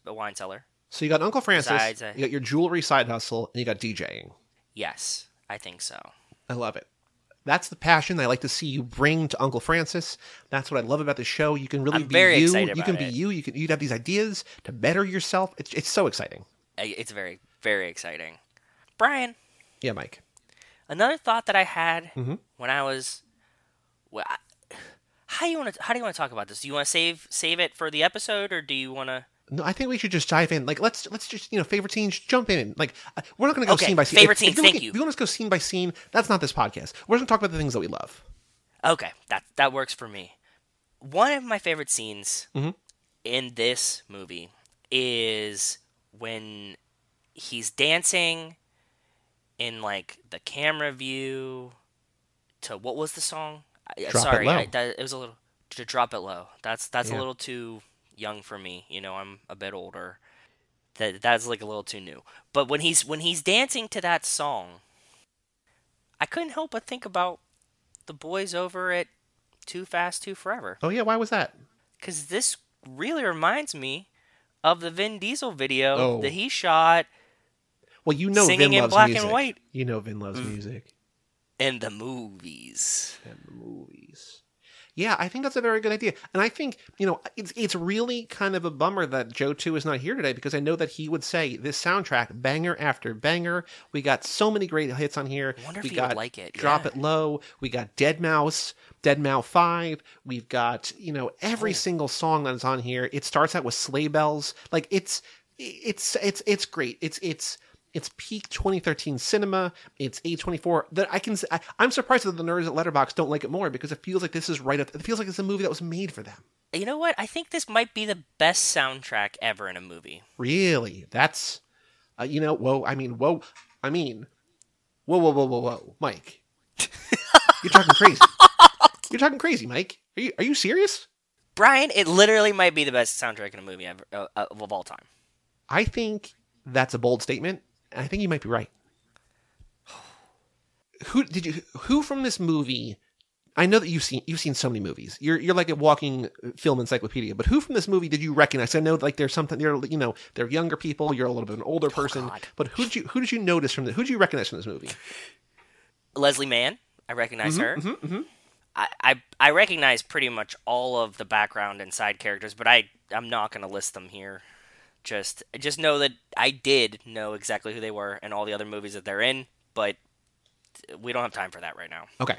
a wine cellar. so you got uncle francis Besides, uh, you got your jewelry side hustle and you got djing Yes, I think so. I love it. That's the passion I like to see you bring to Uncle Francis. That's what I love about the show. You can really I'm be you. you can about be it. you. You can you'd have these ideas to better yourself. It's it's so exciting. It's very very exciting. Brian, Yeah, Mike. another thought that I had Mhm. when I was well, I- how you want to how do you want to talk about this? Do you want to save save it for the episode or do you want to No, I think we should just dive in. Like let's let's just you know favorite scenes. Jump in. Like uh, we're not going to go Okay, scene by scene. favorite If- if thank you. If you want to go scene by scene, that's not this podcast. We're going to talk about the things that we love. Okay, that that works for me. One of my favorite scenes Mhm. in this movie is when he's dancing in like the camera view to what was the song? I, Drop It sorry, Low. I, that, it was a little to drop it low. That's that's Yeah. a little too young for me. You know, I'm a bit older. That that's like a little too new. But when he's when he's dancing to that song, I couldn't help but think about the boys over at Too Fast, Too Forever. Oh yeah, why was that? Because this really reminds me of the Vin Diesel video Oh. that he shot Well, you know Singing Vin in loves black and music. white. You know Vin loves Mm. music in the movies. and the movies. Yeah, I think that's a very good idea. And I think, you know, it's it's really kind of a bummer that Joe 2 is not here today because I know that he would say this soundtrack banger after banger. We got so many great hits on here. I wonder if we he got would like it. Drop yeah. It Low. We got Deadmau5, Dead Mouse 5. We've got, you know, every Oh. single song that is on here. It starts out with sleigh bells. Like it's it's it's it's great. It's it's it's peak 2013 cinema. It's A24. That I can. I, am surprised that the nerds at Letterboxd don't like it more because it feels like this is right up. It feels like it's a movie that was made for them. You know what? I think this might be the best soundtrack ever in a movie. Really, that's, uh, you know, whoa. I mean, whoa. I mean, whoa, whoa, whoa, whoa, whoa, Mike. You're talking crazy. You're talking crazy, Mike. Are you are you serious? Brian, it literally might be the best soundtrack in a movie ever uh, of all time. I think that's a bold statement. I think you might be right. Who did you? Who from this movie? I know that you've seen you've seen so many movies. You're you're like a walking film encyclopedia. But who from this movie did you recognize? I know like there's something. They're you know they're younger people. You're a little bit of an older person. God. but who did you who did you notice from the who did you recognize from this movie? Leslie Mann, I recognize her. Mm-hmm, mm-hmm. I, I I recognize pretty much all of the background and side characters, but I I'm not gonna list them here. Just just know that I did know exactly who they were and all the other movies that they're in, but we don't have time for that right now. Okay.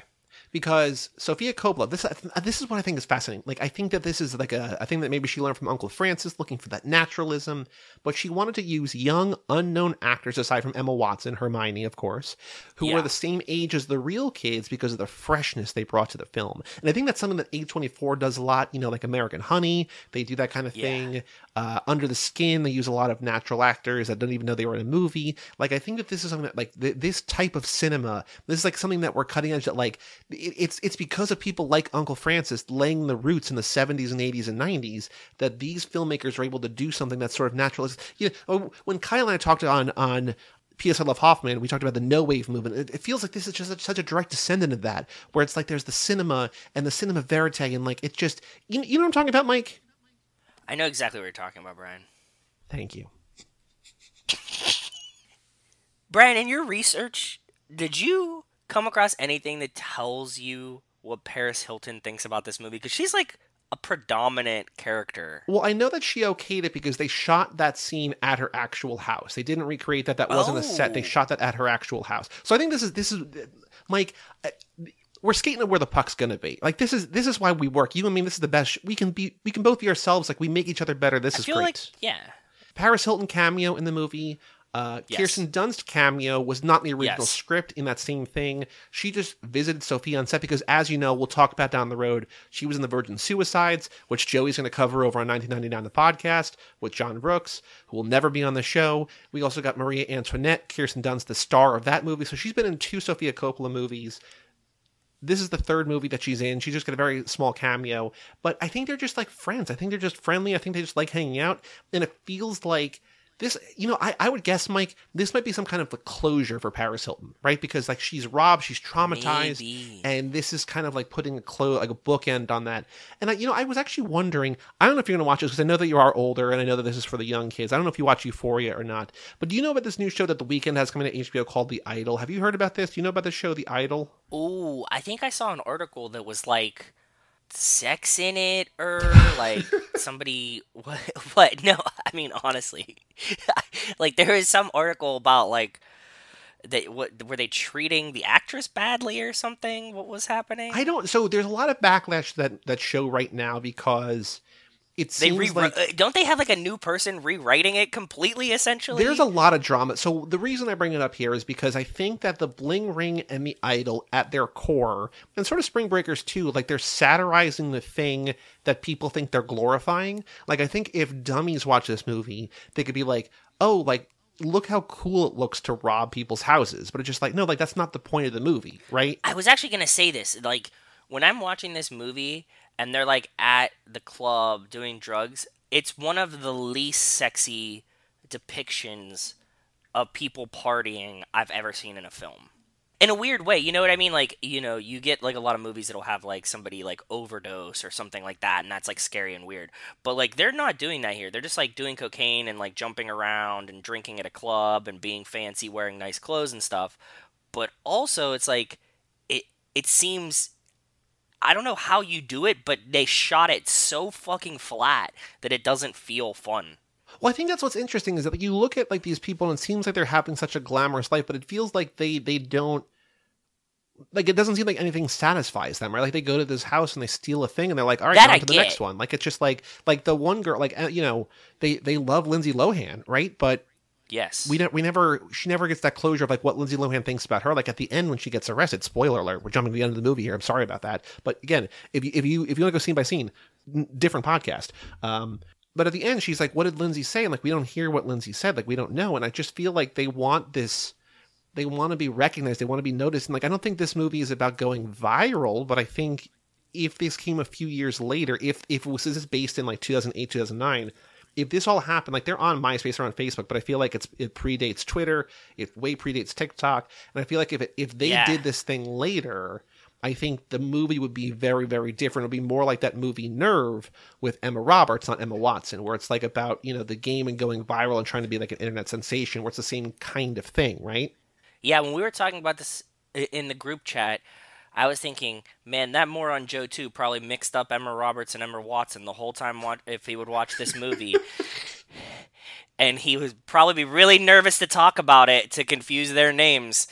Because Sofia Coppola, this this is what I think is fascinating. Like I think that this is like a, a thing that maybe she learned from Uncle Francis, looking for that naturalism. But she wanted to use young, unknown actors, aside from Emma Watson, Hermione, of course, who Yeah. were the same age as the real kids because of the freshness they brought to the film. And I think that's something that A24 does a lot. You know, like American Honey, they do that kind of Yeah. thing. Uh, Under the Skin, they use a lot of natural actors that don't even know they were in a movie. Like I think that this is something that like th- this type of cinema, this is like something that we're cutting edge. That like it, it's it's because of people like Uncle Francis laying the roots in the 70s and 80s and 90s that these filmmakers are able to do something that's sort of naturalist. You know, when Kyle and I talked on on P.S. I Love Hoffman, we talked about the no wave movement. It, it feels like this is just such, such a direct descendant of that, where it's like there's the cinema and the cinema verite, and like it's just you, you know what I'm talking about, Mike? I know exactly what you're talking about, Brian. Thank you. Brian, in your research, did you come across anything that tells you what Paris Hilton thinks about this movie? Because she's like a predominant character. Well, I know that she okayed it because they shot that scene at her actual house. They didn't recreate that. That wasn't a set. They Oh. shot that at her actual house. So I think this is this is Mike. We're skating to where the puck's gonna be. Like this is this is why we work. You and me. This is the best. sh- We can be. We can both be ourselves. Like we make each other better. This I is great. like, yeah. Paris Hilton cameo in the movie. Uh, Yes. Kirsten Dunst cameo was not in the original Yes. script in that same thing. She just visited Sophie on set because, as you know, we'll talk about down the road, she was in the Virgin Suicides, which Joey's going to cover over on 1999 the podcast with John Brooks, who will never be on the show. We also got Maria Antoinette, Kirsten Dunst, the star of that movie. So she's been in two Sofia Coppola movies this is the third movie that she's in. She just got a very small cameo, but I think they're just like friends. I think they're just friendly. I think they just like hanging out, and it feels like this. You know, I, I would guess, Mike, this might be some kind of a closure for Paris Hilton, right? Because like she's robbed, she's traumatized, Maybe. and this is kind of like putting a close, like a bookend on that. And I, you know, I was actually wondering. I don't know if you're going to watch this because I know that you are older, and I know that this is for the young kids. I don't know if you watch Euphoria or not, but do you know about this new show that the Weeknd has coming to HBO called The Idol? Have you heard about this? Do you know about the show The Idol? oh I think I saw an article that was like sex in it or like somebody what what no i mean honestly like there is some article about like they what were they treating the actress badly or something what was happening I don't. So there's a lot of backlash that that show right now because it they seems re- like uh, don't they have like a new person rewriting it completely essentially there's a lot of drama. So the reason I bring it up here is because I think that the Bling Ring and the Idol, at their core, and sort of Spring Breakers too, like they're satirizing the thing that people think they're glorifying. Like I think if dummies watch this movie, they could be like, oh, like. Look how cool it looks to rob people's houses, but it's just like no, like that's not the point of the movie, right? I was actually gonna say this. Like when I'm watching this movie and they're like at the club doing drugs, it's one of the least sexy depictions of people partying I've ever seen in a film. In a weird way, you know what I mean? Like, you know, you get like a lot of movies that'll have like somebody like overdose or something like that, and that's like scary and weird. But like, they're not doing that here. They're just like doing cocaine and like jumping around and drinking at a club and being fancy, wearing nice clothes and stuff. But also, it's like, it it seems I don't know how you do it, but they shot it so fucking flat that it doesn't feel fun. Well, I think that's what's interesting is that like, you look at like these people and it seems like they're having such a glamorous life, but it feels like they they don't like it doesn't seem like anything satisfies them, right? Like they go to this house and they steal a thing and they're like, all right, That on I to the get. next one. Like it's just like like the one girl, like uh, you know, they they love Lindsay Lohan, right? But Yes. we don't we never she never gets that closure of like what Lindsay Lohan thinks about her. Like at the end when she gets arrested. Spoiler alert, we're jumping to the end of the movie here. I'm sorry about that. But again, if you if you if you want to go scene by scene, n- different podcast. Um, but at the end, she's like, "What did Lindsay say?" And like we don't hear what Lindsay said. Like we don't know. And I just feel like they want this. They want to be recognized. They want to be noticed. And like I don't think this movie is about going viral, but I think if this came a few years later, if if was this is based in like 2008 2009 if this all happened, like they're on MySpace, they're on Facebook, but I feel like it's it predates Twitter, it way predates TikTok, and I feel like if it, if they Yeah. did this thing later, I think the movie would be very very different. It'd be more like that movie Nerve with Emma Roberts, not Emma Watson, where it's like about you know the game and going viral and trying to be like an internet sensation, where it's the same kind of thing, right? Yeah, when we were talking about this in the group chat, I was thinking, man, that moron Joe too probably mixed up Emma Roberts and Emma Watson the whole time if he would watch this movie. and he would probably be really nervous to talk about it to confuse their names.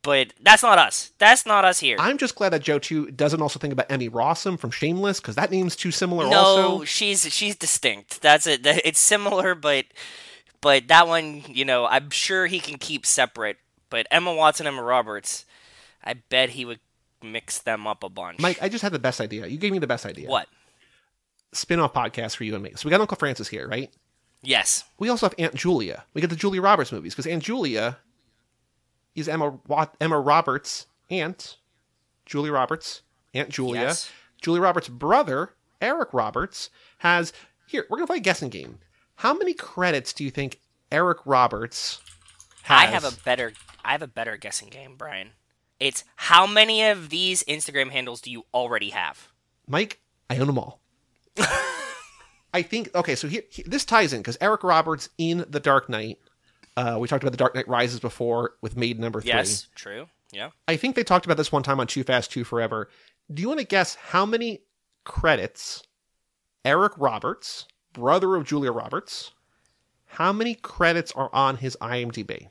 But that's not us. That's not us here. I'm just glad that Joe too doesn't also think about Emmy Rossum from Shameless because that name's too similar. no, also, she's she's distinct. That's it. It's similar, but but that one, you know, I'm sure he can keep separate. But Emma Watson, Emma Roberts, I bet he would mix them up a bunch. Mike, I just had the best idea. You gave me the best idea. what? Spin-off podcast for you and me. So we got Uncle Francis here, right? Yes. We also have Aunt Julia. We get the Julia Roberts movies because Aunt Julia is Emma Emma Roberts' aunt, Julia Roberts, Aunt Julia. Yes. Julia Roberts' brother, Eric Roberts, has here. We're gonna play a guessing game. How many credits do you think Eric Roberts has? I have a better I have a better guessing game, Brian. It's how many of these Instagram handles do you already have? Mike. I own them all. I think okay. So here, he- this ties in because Eric Roberts in The Dark Knight Uh, we talked about The Dark Knight Rises before with Maid number three. Yes, true. Yeah. I think they talked about this one time on Too Fast, Too Forever. Do you want to guess how many credits Eric Roberts, brother of Julia Roberts, how many credits are on his IMDb?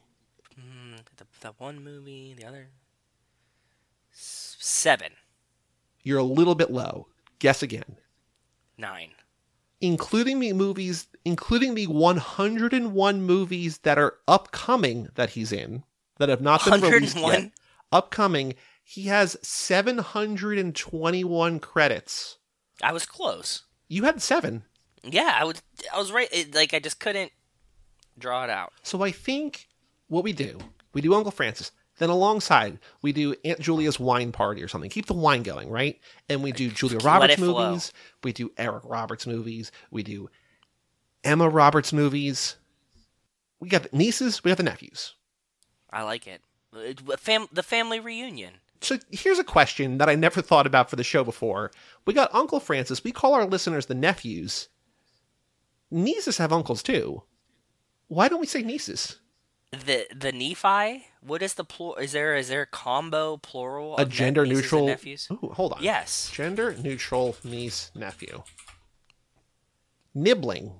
Mm, the, the one movie, the other. Seven. You're a little bit low. Guess again. Nine. Including the movies, including the 101 movies that are upcoming that he's in, that have not been released yet. Upcoming, he has 721 credits. I was close. You had seven. Yeah, I was. I was right. It, like I just couldn't draw it out. So I think what we do, we do Uncle Francis. Then alongside, we do Aunt Julia's wine party or something. Keep the wine going, right? And we do Julia Roberts movies. We do Eric Roberts movies. We do Emma Roberts movies. We got the nieces. We got the nephews. I like it. It- Fam- the family reunion. So here's a question that I never thought about for the show before. We got Uncle Francis. We call our listeners the nephews. Nieces have uncles too. Why don't we say nieces? The the Nephi. What is the plural? Is there is there a combo plural? A gender neutral. nephews? Ooh, hold on. Yes. Gender neutral niece nephew. Nibbling.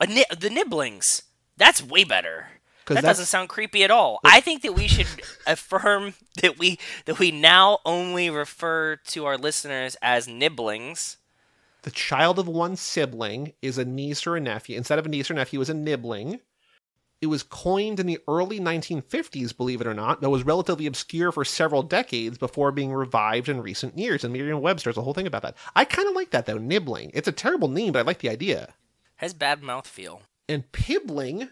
A ni- the nibblings. That's way better. That doesn't sound creepy at all. I think that we should affirm that we that we now only refer to our listeners as nibblings. The child of one sibling is a niece or a nephew. Instead of a niece or nephew, is a nibbling. It was coined in the early 1950s, believe it or not, though was relatively obscure for several decades before being revived in recent years. And Merriam-Webster's a whole thing about that. I kind of like that though, nibbling. It's a terrible name, but I like the idea. Has bad mouth feel. And pibbling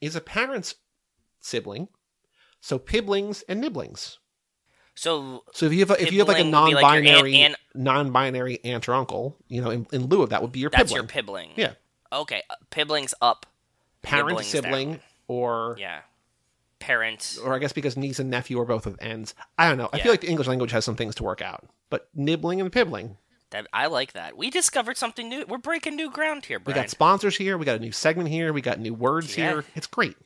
is a parent's sibling. So pibblings and nibblings. So So if you have a, if you have like a be like non-binary aunt- non-binary aunt or uncle, you know, in, in lieu of that would be your that's pibbling. your pibbling. Yeah. Okay. uh, Pibblings up. Parent sibling down. or Yeah. Parent. or I guess because niece and nephew are both with ends. I don't know. I feel like the English language has some things to work out. But nibbling and pibbling. That I like that. We discovered something new. We're breaking new ground here, We got sponsors here. We got a new segment here. We got new words Yeah. here. It's great.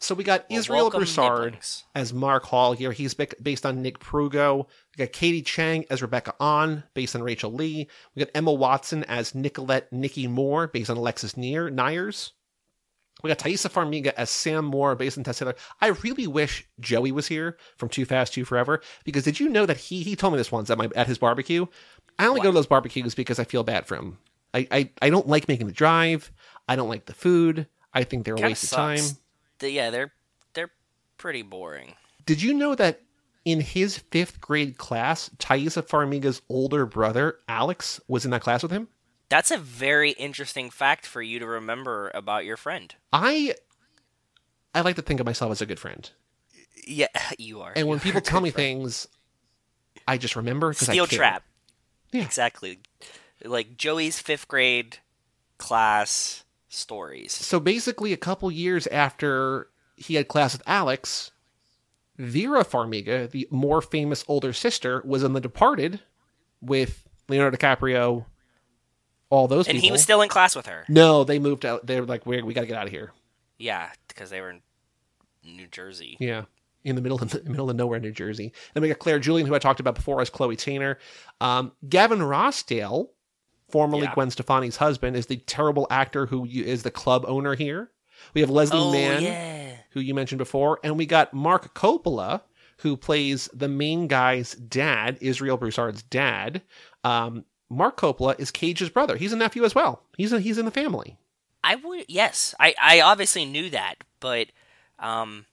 So we got Well, Israel Broussard nibblings. as Mark Hall here. He's based on Nick Prugo. We got Katie Chang as Rebecca Ahn, based on Rachel Lee. We got Emma Watson as Nicolette Nikki Moore, based on Alexis Neer, Neiers. We got Taissa Farmiga as Sam Moore, based on Tess Taylor. I really wish Joey was here from Too Fast, Too Forever, because did you know that he he told me this once at my at his barbecue. I only go to those barbecues because I feel bad for him. I, I, I don't like making the drive. I don't like the food. I think they're a waste of time. The- yeah, they're they're pretty boring. Did you know that in his fifth grade class, Taissa Farmiga's older brother, Alex, was in that class with him? That's a very interesting fact for you to remember about your friend. I I like to think of myself as a good friend. Yeah, you are. And when people tell me friend. things, I just remember because I Steel care. trap. Yeah. Exactly. Like Joey's fifth grade class stories. So basically, a couple years after he had class with Alex, Vera Farmiga, the more famous older sister, was in The Departed with Leonardo DiCaprio, all those And people. he was still in class with her. no, they moved out. They were like, we, we got to get out of here. Yeah, because they were in New Jersey. Yeah. In the middle of the middle of nowhere, New Jersey. Then we got Claire Julien, who I talked about before as Chloe Tainer. Um, Gavin Rossdale, formerly Yeah. Gwen Stefani's husband, is the terrible actor who is the club owner here. We have Leslie Oh Mann, yeah. who you mentioned before, and we got Marc Coppola, who plays the main guy's dad, Israel Broussard's dad. Um, Marc Coppola is Cage's brother. He's a nephew as well. He's a, he's in the family. I would yes. I I obviously knew that, but um,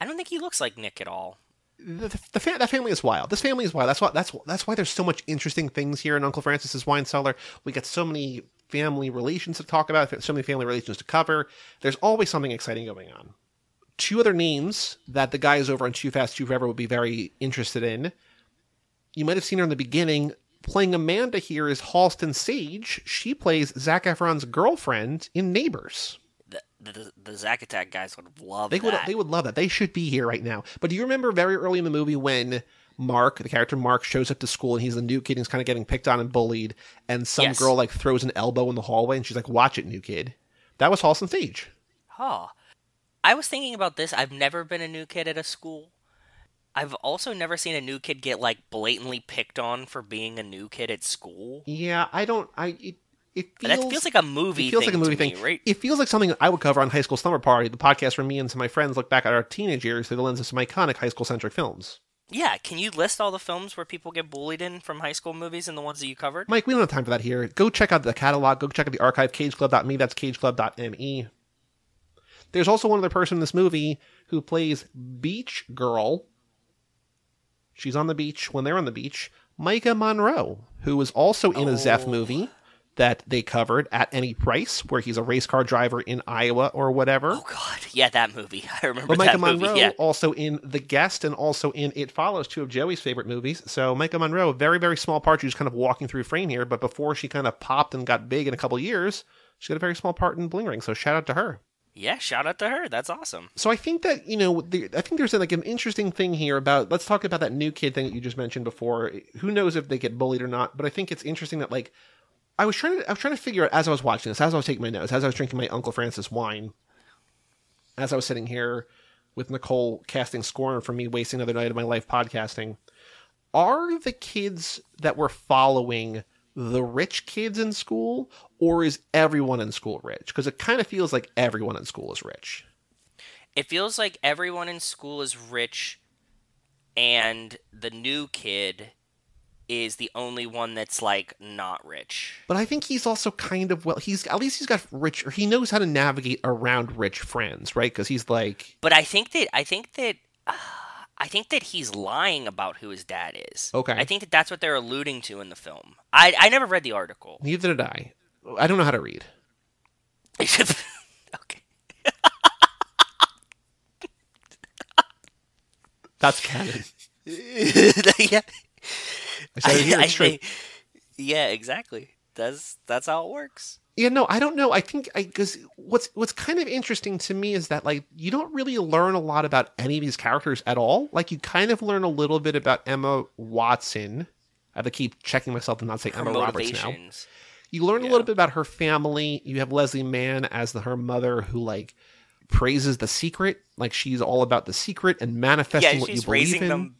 I don't think he looks like Nick at all. the, the fa- that family is wild. This family is wild. That's why that's that's why there's so much interesting things here in Uncle Francis's wine cellar. We get so many family relations to talk about, so many family relations to cover. There's always something exciting going on. Two other names that the guys over on Too Fast Too Forever would be very interested in. You might have seen her in the beginning. Playing Amanda here is Halston Sage. She plays Zac Efron's girlfriend in Neighbors. The the, the Zack Attack guys would love They would that. they would love that. They should be here right now. But do you remember very early in the movie when Mark, the character Mark, shows up to school and he's the new kid and he's kind of getting picked on and bullied, and some Yes. girl like throws an elbow in the hallway and she's like, "Watch it, new kid." That was Halston Sage. Huh. I was thinking about this. I've never been a new kid at a school. I've also never seen a new kid get like blatantly picked on for being a new kid at school. Yeah, I don't. I it, it feels, that feels like a movie. it feels thing like a movie to me, thing, right? It feels like something I would cover on High School Slumber Party, the podcast where me and some of my friends look back at our teenage years through the lens of some iconic high school centric films. Yeah, can you list all the films where people get bullied in from high school movies and the ones that you covered? Mike, we don't have time for that here. Go check out the catalog. Go check out the archive, cageclub.me. That's cageclub.me. There's also one other person in this movie who plays Beach Girl. She's on the beach when they're on the beach. Maika Monroe, who was also in a Zeph Oh. movie that they covered at any price, where he's a race car driver in Iowa or whatever. Oh God, yeah, that movie. I remember But Maika that movie. Yeah, also in The Guest and also in It Follows, two of Joey's favorite movies. So Maika Monroe, very, very small part. She's kind of walking through frame here, but before she kind of popped and got big in a couple years, she got a very small part in Bling Ring. So shout out to her. Yeah. Shout out to her. That's awesome. So I think that you know, the, I think there's like an interesting thing here about. Let's talk about that new kid thing that you just mentioned before. Who knows if they get bullied or not? But I think it's interesting that like I was trying to I was trying to figure out as I was watching this, as I was taking my notes, as I was drinking my Uncle Francis wine, as I was sitting here with Nicole casting scorn for me wasting another night of my life podcasting. Are the kids that we're following the rich kids in school, or is everyone in school rich? Because it kind of feels like everyone in school is rich. It feels like everyone in school is rich, and the new kid is the only one that's like not rich. But I think he's also kind of well. He's at least he's got rich, or he knows how to navigate around rich friends, right? Because he's like, But I think that I think that I think that he's lying about who his dad is. Okay. I think that that's what they're alluding to in the film. I I never read the article. neither did I. I don't know how to read. okay. That's canon. yeah. I said it. I- I- yeah, exactly. That's that's how it works. Yeah, no, I don't know. I think I because what's what's kind of interesting to me is that like you don't really learn a lot about any of these characters at all. Like you kind of learn a little bit about Emma Watson. I have to keep checking myself to not say Her Emma Roberts now. You learn a little bit about her family. You have Leslie Mann as the, her mother who like praises the secret, like she's all about the secret and manifesting Yeah, what you believe raising in. them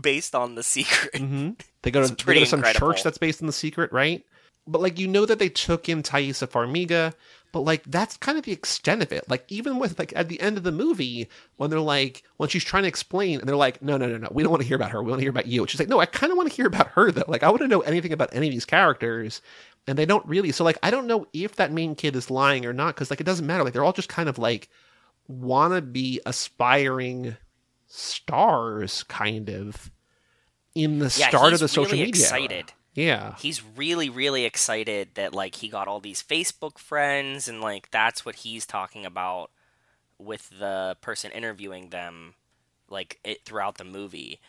based on the secret. hmm They go to, they go to some incredible. church that's based on the secret, right? But like you know that they took in Taissa Farmiga, but like that's kind of the extent of it. Like even with like at the end of the movie when they're like when she's trying to explain and they're like, no, no, no, no, we don't want to hear about her. We want to hear about you. And she's like, no, I kind of want to hear about her though. Like I want to know anything about any of these characters, and they don't really. So like I don't know if that main kid is lying or not because like it doesn't matter. Like they're all just kind of like wanna be aspiring stars, kind of in the Yeah, start of the social really media. era. Yeah. He's really, really excited that like he got all these Facebook friends and like that's what he's talking about with the person interviewing them, like it throughout the movie.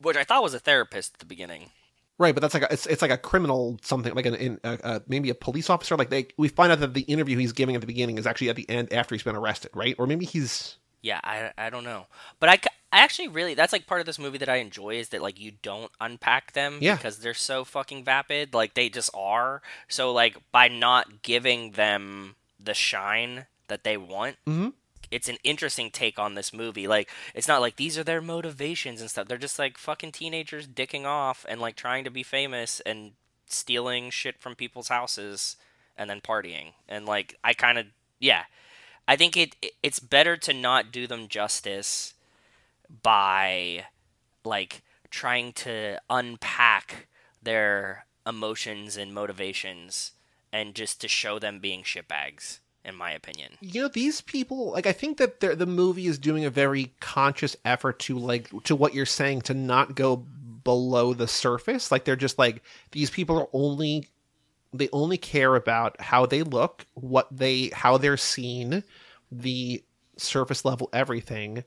Which I thought was a therapist at the beginning. Right, but that's like a, it's it's like a criminal something like an in, uh, uh, maybe a police officer. Like they we find out that the interview he's giving at the beginning is actually at the end after he's been arrested, right? Or maybe he's Yeah, I, I don't know, but I, I actually really that's like part of this movie that I enjoy is that like you don't unpack them Yeah. because they're so fucking vapid, like they just are. So like by not giving them the shine that they want, Mhm. it's an interesting take on this movie. Like it's not like these are their motivations and stuff. They're just like fucking teenagers dicking off and like trying to be famous and stealing shit from people's houses and then partying. And like I kind of yeah. I think it it's better to not do them justice by like trying to unpack their emotions and motivations and just to show them being shitbags in my opinion. you know these people like I think that the movie is doing a very conscious effort to like to what you're saying to not go below the surface. Like they're just like these people are only they only care about how they look, what they how they're seen, the surface level everything.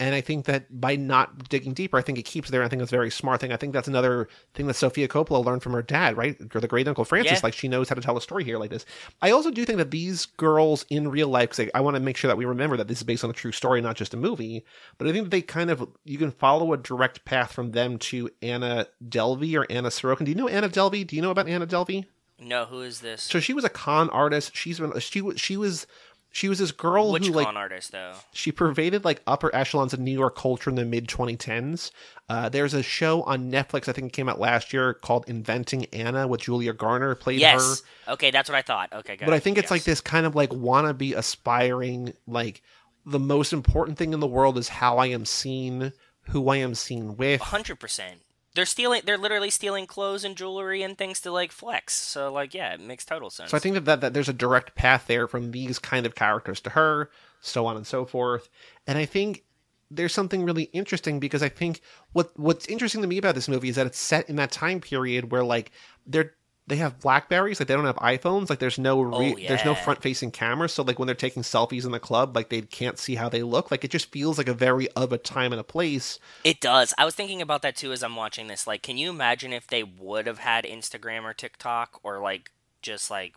And I think that by not digging deeper, I think it keeps there. I think it's a very smart thing. I think that's another thing that Sofia Coppola learned from her dad, right? Or the great uncle Francis. Yeah. Like she knows how to tell a story here like this. I also do think that these girls in real life, because I, want to make sure that we remember that this is based on a true story, not just a movie. But I think that they kind of you can follow a direct path from them to Anna Delvey or Anna Sorokin. Do you know Anna Delvey? Do you know about Anna Delvey? No, who is this? So she was a con artist. She's been she was she was She was this girl Which who con like artist though? she pervaded like upper echelons of New York culture in the mid 2010s. Uh, there's a show on Netflix I think it came out last year called Inventing Anna with Julia Garner played her. Yes. Okay, that's what I thought. Okay, good. But I think it's Yes. like this kind of like wannabe aspiring like the most important thing in the world is how I am seen, who I am seen with. hundred percent. They're stealing. They're literally stealing clothes and jewelry and things to like flex. So like, yeah, it makes total sense. So I think that, that that there's a direct path there from these kind of characters to her, so on and so forth. And I think there's something really interesting because I think what what's interesting to me about this movie is that it's set in that time period where like they're they have blackberries like they don't have iphones like there's no oh, re- Oh, there's no front facing camera so like when they're taking selfies in the club like they can't see how they look like it just feels like a very of a time and a place It does. I was thinking about that too as I'm watching this. Like, can you imagine if they would have had Instagram or TikTok or like just like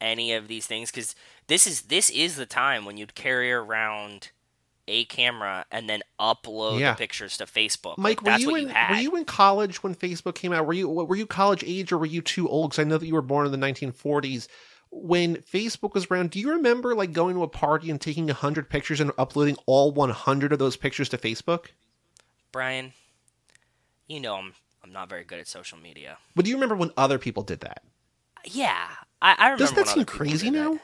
any of these things? Because this is this is the time when you'd carry around a camera and then upload Yeah. the pictures to Facebook. Mike, Like, were you what in you had. were you in college when Facebook came out? Were you were you college age or were you too old? Because I know that you were born in the 1940s. When Facebook was around, do you remember like going to a party and taking hundred pictures and uploading all 100 of those pictures to Facebook? Brian? You know I'm I'm not very good at social media. But do you remember when other people did that? Yeah, I, I remember. Doesn't that seem crazy did that. now?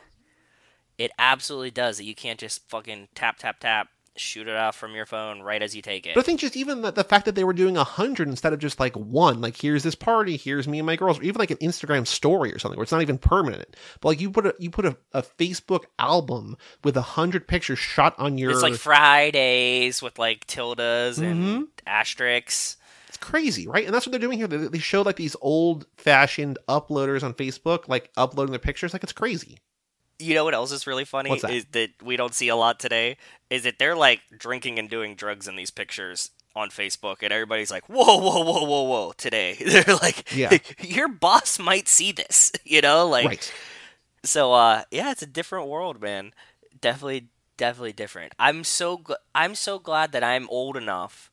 It absolutely does. That you can't just fucking tap tap tap, shoot it off from your phone right as you take it. But I think just even the, the fact that they were doing a hundred instead of just like one, like here's this party, here's me and my girls, or even like an Instagram story or something where it's not even permanent. But like you put a you put a, a Facebook album with a hundred pictures shot on your It's like Fridays with like tildes and Mm-hmm. asterisks. It's crazy, right? And that's what they're doing here. They, they show like these old fashioned uploaders on Facebook, like uploading their pictures. Like it's crazy. You know what else is really funny? What's that? Is that we don't see a lot today? Is that they're like drinking and doing drugs in these pictures on Facebook, and everybody's like, "Whoa, whoa, whoa, whoa, whoa!" Today, they're like, Yeah. your boss might see this," you know, like. right. So, uh, yeah, it's a different world, man. Definitely, definitely different. I'm so gl- I'm so glad that I'm old enough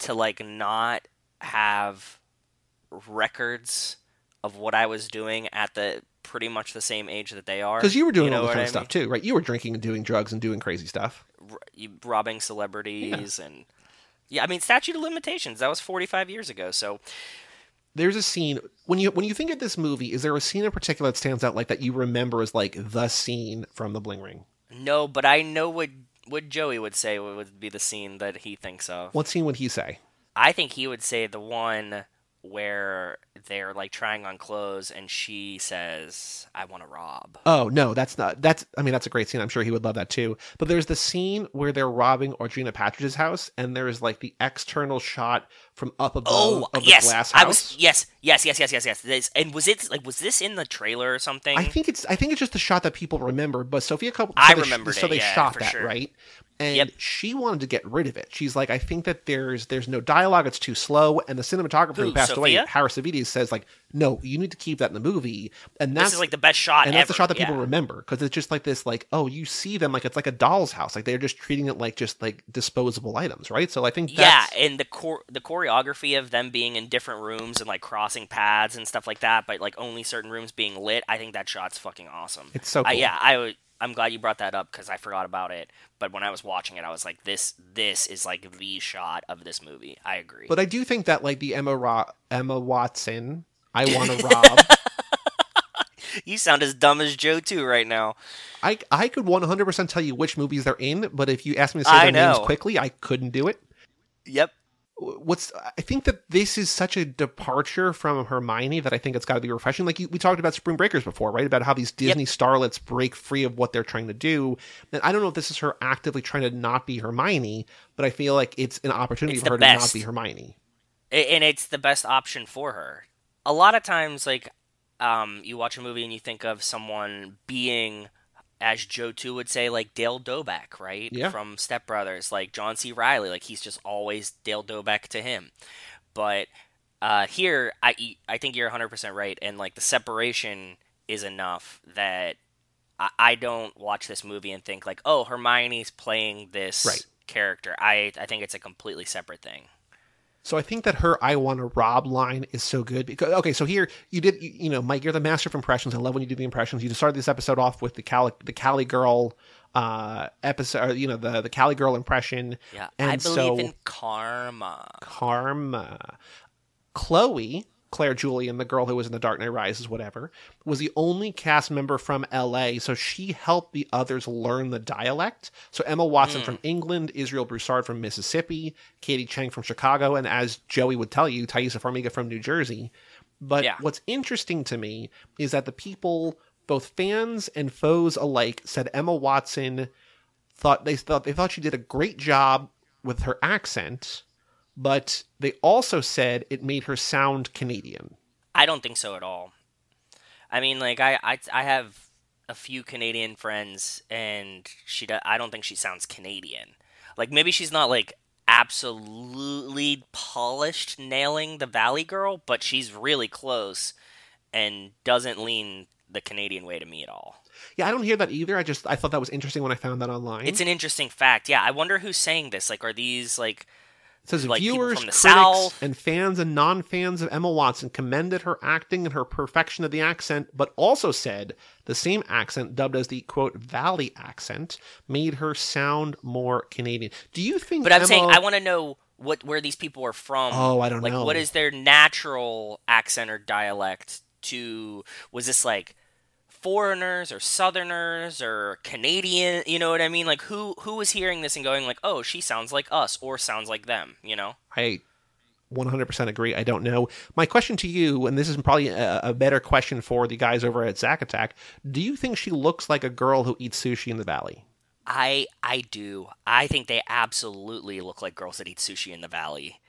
to like not have records of what I was doing at the pretty much the same age that they are. Because you were doing know all what kind I of stuff too, right? You were drinking and doing drugs and doing crazy stuff. R- robbing celebrities and yeah, I mean statute of limitations. That was 45 years ago. So There's a scene when you when you think of this movie. Is there a scene in particular that stands out like that you remember as like the scene from The Bling Ring? no, but I know what what Joey would say would be the scene that he thinks of. What scene would he say? I think he would say the one where they're like trying on clothes and she says, "I want to rob." Oh no, that's not. That's I mean that's a great scene. I'm sure he would love that too. But there's the scene where they're robbing Audrina Patridge's house, and there's like the external shot from up above Oh, of the yes, glass house. I was yes, yes, yes, yes, yes, yes. This, and was it like was this in the trailer or something? I think it's I think it's just the shot that people remember. But Sofia Coppola, I remember. so they yeah, shot that sure. right, and Yep. she wanted to get rid of it. She's like, I think that there's there's no dialogue. It's too slow. And the cinematographer who Who, passed away, Sofia? Harris Savides, says like, no, you need to keep that in the movie. And that's this is like the best shot and ever. that's the shot that people yeah. remember because it's just like this like oh you see them like it's like a doll's house like they're just treating it like just like disposable items right so i think Yeah, and the chor- the choreography of them being in different rooms and like crossing paths and stuff like that, but like only certain rooms being lit. I think that shot's fucking awesome. It's so I- yeah, I would. I'm glad you brought that up because I forgot about it. But when I was watching it, I was like, "This, this is like the shot of this movie." I agree. but i do think that like the emma Ro- emma watson i want to rob you sound as dumb as Joe too right now. I, I could 100% tell you which movies they're in but if you asked me to say I their names quickly i couldn't do it Yep. what's I think that this is such a departure from Hermione that I think it's got to be refreshing. Like you, we talked about Spring Breakers before, right? About how these Disney starlets break free of what they're trying to do. And I don't know if this is her actively trying to not be Hermione, but I feel like it's an opportunity It's for her to not be Hermione. And it's the best option for her. A lot of times, like, um, you watch a movie and you think of someone being, as Joe too would say, like Dale Doback, right? Yeah. From Step Brothers, like John C. Reilly, like he's just always Dale Doback to him. But uh, here, I I think you're 100 percent right, and like the separation is enough that I, I don't watch this movie and think like, oh, Hermione's playing this Right. character. I I think it's a completely separate thing. So I think that her "I want to rob" line is so good because okay, so here you did you, know Mike, you're the master of impressions. I love when you do the impressions. You just started this episode off with the Cali the Cali girl uh episode, or, you know the the Cali girl impression. Yeah, and I believe so in karma. karma. Chloe, Claire Julien, the girl who was in The Dark Knight Rises, whatever, was the only cast member from LA, so she helped the others learn the dialect. So Emma Watson from hmm. England, Israel Broussard from Mississippi, Katie Chang from Chicago, and as Joey would tell you, Taissa Farmiga from New Jersey. But Yeah. what's interesting to me is that the people, both fans and foes alike, said Emma Watson thought they thought they thought she did a great job with her accent, but they also said it made her sound Canadian. I don't think so at all. I mean, like I, I, I have a few Canadian friends, and she, do, I don't think she sounds Canadian. Like maybe she's not like absolutely polished nailing the Valley Girl, but she's really close, and doesn't lean the Canadian way to me at all. Yeah, I don't hear that either. I just I thought that was interesting when I found that online. It's an interesting fact. Yeah, I wonder who's saying this. Like, are these like It says like viewers, critics, South. and fans and non-fans of Emma Watson commended her acting and her perfection of the accent, but also said the same accent, dubbed as the quote Valley accent, made her sound more Canadian. Do you think? But I'm Emma- saying I want to know what where these people are from. Oh, I don't like, know. what is their natural accent or dialect? To was this like foreigners or Southerners or Canadian? You know what I mean? Like who who was hearing this and going like, oh, she sounds like us or sounds like them? You know? I 100% agree. I don't know. My question to you, and this is probably a, a better question for the guys over at Zack Attack, do you think she looks like a girl who eats sushi in the valley? I I do. I think they absolutely look like girls that eat sushi in the valley.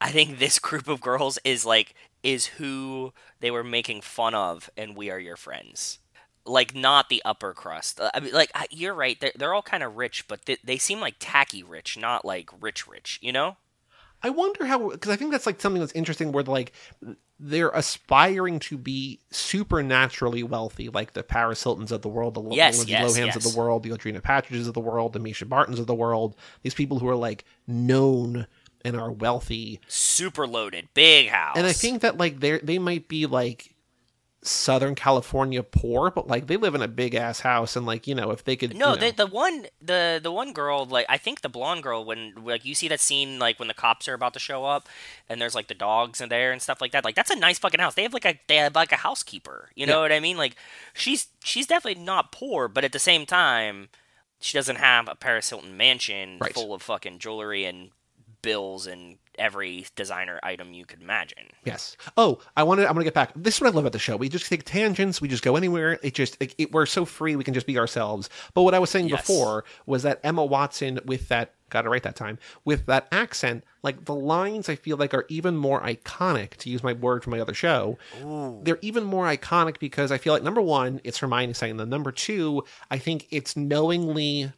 I think this group of girls is like is who they were making fun of and we are your friends. Like not the upper crust. Uh, I mean like I- you're right. They're, they're all kind of rich, but they, they seem like tacky rich, not like rich rich, you know? I wonder how because I think that's like something that's interesting where like they're aspiring to be supernaturally wealthy, like the Paris Hiltons of the world, the, Yes, Lindsay yes, Lohans yes. of the world, the Audrina Patridges of the world, the Mischa Bartons of the world. These people who are like known and are wealthy, Super loaded, big house. and I think that like they they might be like Southern California poor, but like they live in a big ass house, and like you know if they could No, you know, the the one the the one girl like I think the blonde girl when like you see that scene like when the cops are about to show up and there's like the dogs in there and stuff like that like that's a nice fucking house. They have like a they have like a housekeeper. You know Yeah. what I mean? Like she's she's definitely not poor, but at the same time she doesn't have a Paris Hilton mansion Right. full of fucking jewelry and bills and every designer item you could imagine. Yes. Oh, I want to. I want to get back. This is what I love about the show. We just take tangents. We just go anywhere. It just it, it- we're so free. We can just be ourselves. But what I was saying Yes. before was that Emma Watson with that got it right that time with that accent. Like the lines, I feel like are even more iconic. To use my word from my other show, they're even more iconic because I feel like number one, it's Hermione saying them. Number two, I think it's knowingly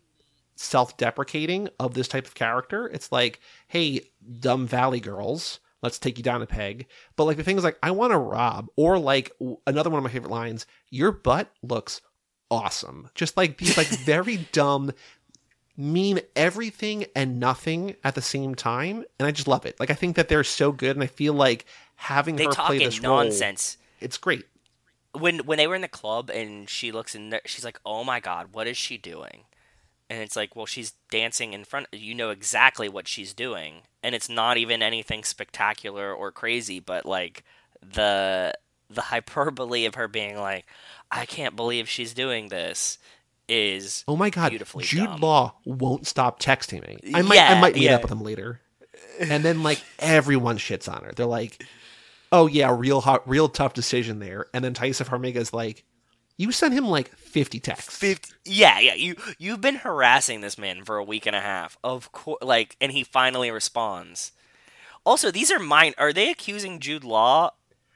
self-deprecating of this type of character. It's like, hey, dumb valley girls, let's take you down a peg. But like the thing is like, I want to rob, or like another one of my favorite lines, your butt looks awesome. Just like these like very dumb mean everything and nothing at the same time and i just love it like i think that they're so good and i feel like having They her talk play in this role nonsense. it's great when when they were in the club and she looks in there, she's like, "Oh my god, what is she doing?" And it's like, "Well, she's dancing in front. You know exactly what she's doing, and it's not even anything spectacular or crazy, but like the the hyperbole of her being like, "I can't believe she's doing this," is Oh my god, beautifully Jude dumb. Law won't stop texting me. I might I might meet yeah. up with him later. And then like everyone shits on her. They're like, "Oh yeah, real hot, real tough decision there." And then Taissa Farmiga's like, "You sent him like 50 texts." Fifty. Yeah, yeah. You you've been harassing this man for a week and a half. Of course, like, and he finally responds. Also, these are mine. Are they accusing Jude Law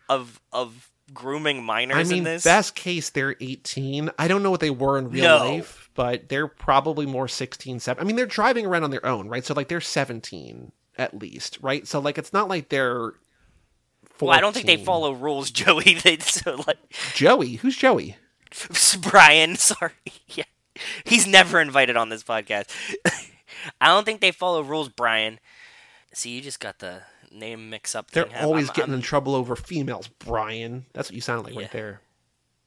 of of grooming minors I mean, in this? best case they're 18. I don't know what they were in real No. life, but they're probably more 16, 17. I mean, they're driving around on their own, right? So like they're 17 at least, right? So like it's not like they're 14. well, I don't think they follow rules, Joey. So like Joey, who's Joey? Brian. Sorry, yeah, he's never invited on this podcast. I don't think they follow rules, Brian. See, you just got the name mix up. They're always I'm- getting I'm- in trouble over females, Brian. That's what you sounded like Yeah. right there.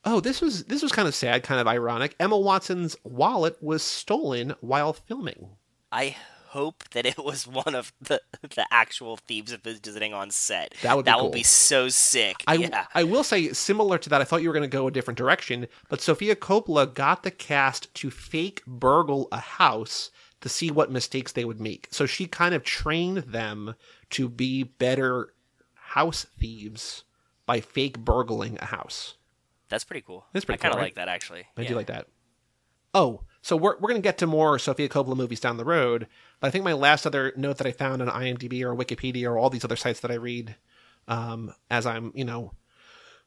Oh, this was this was kind of sad, kind of ironic. Emma Watson's wallet was stolen while filming. I hope that it was one of the the actual thieves of visiting on set. That would be that cool. would be so sick. I, yeah. I will say, similar to that, I thought you were going to go a different direction, but Sofia Coppola got the cast to fake burgle a house to see what mistakes they would make. So she kind of trained them to be better house thieves by fake burgling a house. That's pretty cool. That's pretty I kind of cool, right? like that actually. I yeah. do like that. Oh, so we're, we're going to get to more Sofia Coppola movies down the road. But I think my last other note that I found on IMDb or Wikipedia or all these other sites that I read um, as I'm, you know,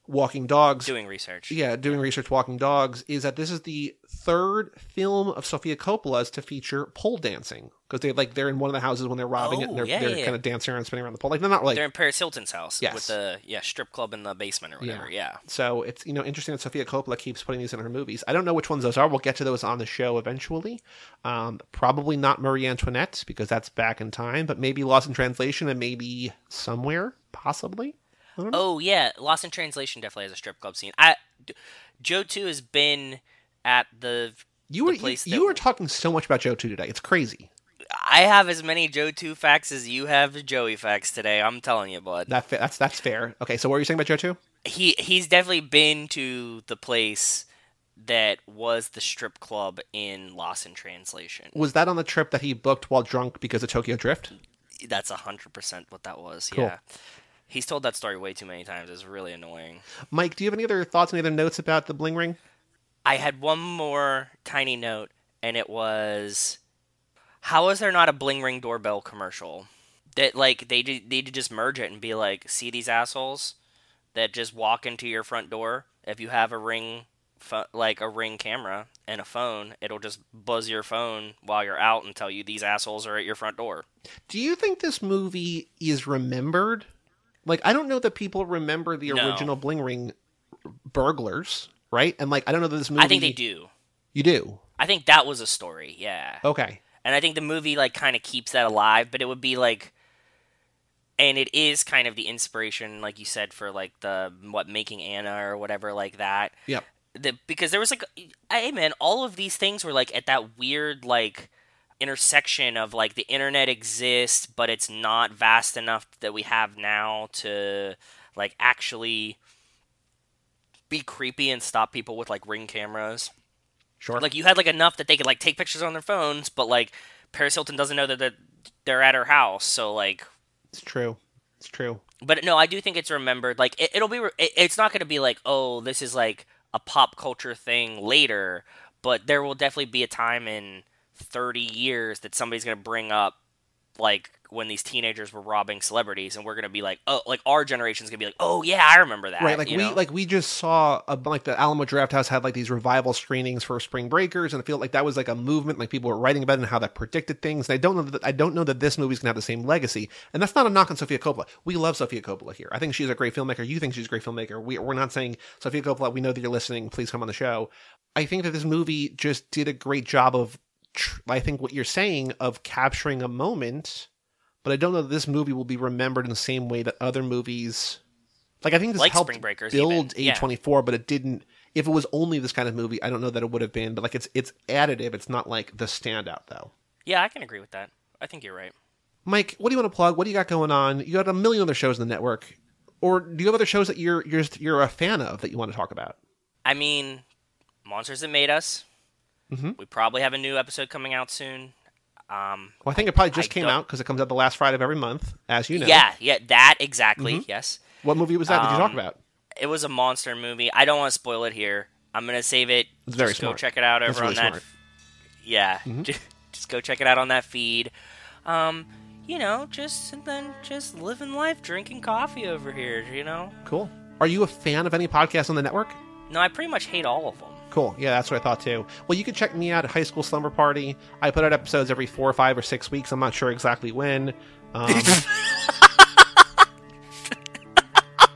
walking dogs. Doing research. yeah, doing research, walking dogs, is that this is the third film of Sofia Coppola's to feature pole dancing because they like they're in one of the houses when they're robbing it and Oh, they're, yeah, they're yeah, yeah. kind of dancing around, spinning around the pole. Like they're not like They're in Paris Hilton's house Yes. with the yeah strip club in the basement or whatever. Yeah. So it's you know interesting that Sofia Coppola keeps putting these in her movies. I don't know which ones those are. We'll get to those on the show eventually. Um, probably not Marie Antoinette because that's back in time, but maybe Lost in Translation and maybe somewhere possibly. Oh yeah, Lost in Translation definitely has a strip club scene. I Joe Two has been at the. You were you, place you that- were talking so much about Joe two today. It's crazy. I have as many Joe two facts as you have Joey facts today. I'm telling you, bud. That that's that's fair. Okay, so what were you saying about Joe two? he he's definitely been to the place that was the strip club in Lost in Translation. Was that on the trip that he booked while drunk because of Tokyo Drift? That's hundred percent what that was. Cool. Yeah. He's told that story way too many times. It's really annoying. Mike, do you have any other thoughts, any other notes about the bling ring? I had one more tiny note, and it was, how is there not a bling ring doorbell commercial? That like they need to just merge it and be like, see these assholes that just walk into your front door. If you have a ring, pho- like a ring camera and a phone, it'll just buzz your phone while you're out and tell you these assholes are at your front door. Do you think this movie is remembered? Like, I don't know that people remember the No. original Bling Ring burglars, right? And like, I don't know that this movie. I think they do. You do. I think that was a story. Yeah. Okay. and I think the movie like kind of keeps that alive. But it would be like, and it is kind of the inspiration, like you said, for like the what making Anna or whatever like that. Yep. The, because there was like, hey man, all of these things were like at that weird like intersection of like the internet exists, but it's not vast enough that we have now to like actually be creepy and stop people with like ring cameras Sure. like you had like enough that they could like take pictures on their phones, but like Paris Hilton doesn't know that they're at her house, so like. it's true. It's true. But no, I do think it's remembered. Like it, it'll be. re- it's not going to be like, oh, this is like a pop culture thing later. But there will definitely be a time in thirty years that somebody's going to bring up, like when these teenagers were robbing celebrities, and we're going to be like, oh, like our generation's going to be like, oh yeah, I remember that. right. Like we know? like we just saw a, like the Alamo Drafthouse had like these revival screenings for Spring Breakers, and I feel like that was like a movement. Like people were writing about it and how that predicted things. And I don't know that I don't know that this movie's gonna have the same legacy. And that's not a knock on Sofia Coppola. We love Sofia Coppola here. I think she's a great filmmaker. You think she's a great filmmaker. We, we're not saying Sofia Coppola. We know that you're listening. Please come on the show. I think that this movie just did a great job of. Tr- I think what you're saying of capturing a moment, but I don't know that this movie will be remembered in the same way that other movies. Like I think this Like helped Spring Breakers build. A24, but it didn't. If it was only this kind of movie, I don't know that it would have been. But like it's it's additive. It's not like the standout though. yeah, I can agree with that. I think you're right. Mike, what do you want to plug? What do you got going on? You got a million other shows in the network, or do you have other shows that you're you're you're a fan of that you want to talk about? I mean, Monsters That Made Us. Mhm. We probably have a new episode coming out soon. Um, Well, I think it probably just I came don't- out because it comes out the last Friday of every month, as you know. Yeah, yeah, that exactly. Yes, What movie was that? Did you talk Um, about? it was a monster movie. I don't want to spoil it here. I'm gonna save it. It's very just smart. Go check it out over really on that. smart. Yeah, Mhm. just go check it out on that feed. Um, you know, just and then just living life, drinking coffee over here. You know, Cool. Are you a fan of any podcast on the network? no, I pretty much hate all of them. Cool. Yeah, that's what I thought too. Well, you can check me out at High School Slumber Party. I put out episodes every four or five or six weeks. I'm not sure exactly when. Um,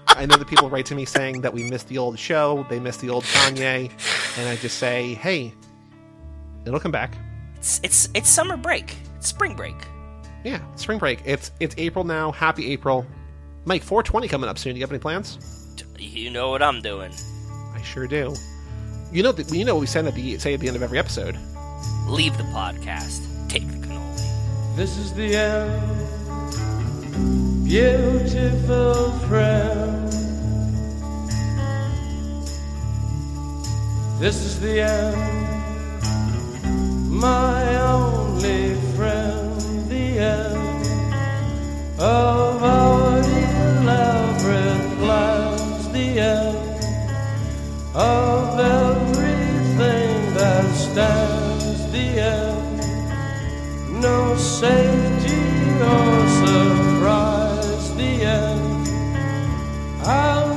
I know that people write to me saying that we missed the old show, they missed the old Kanye, and I just say, hey, it'll come back. It's it's it's summer break. It's spring break. Yeah, spring break. It's it's April now. Happy April. Mike, 420 coming up soon. Do you have any plans? You know what I'm doing. I sure do. You know, you know what we say at the say at the end of every episode. Leave the podcast. Take the cannoli. This is the end, beautiful friend. This is the end, my only friend. The end of our elaborate of everything that stands. The end no safety or surprise. The end. I'll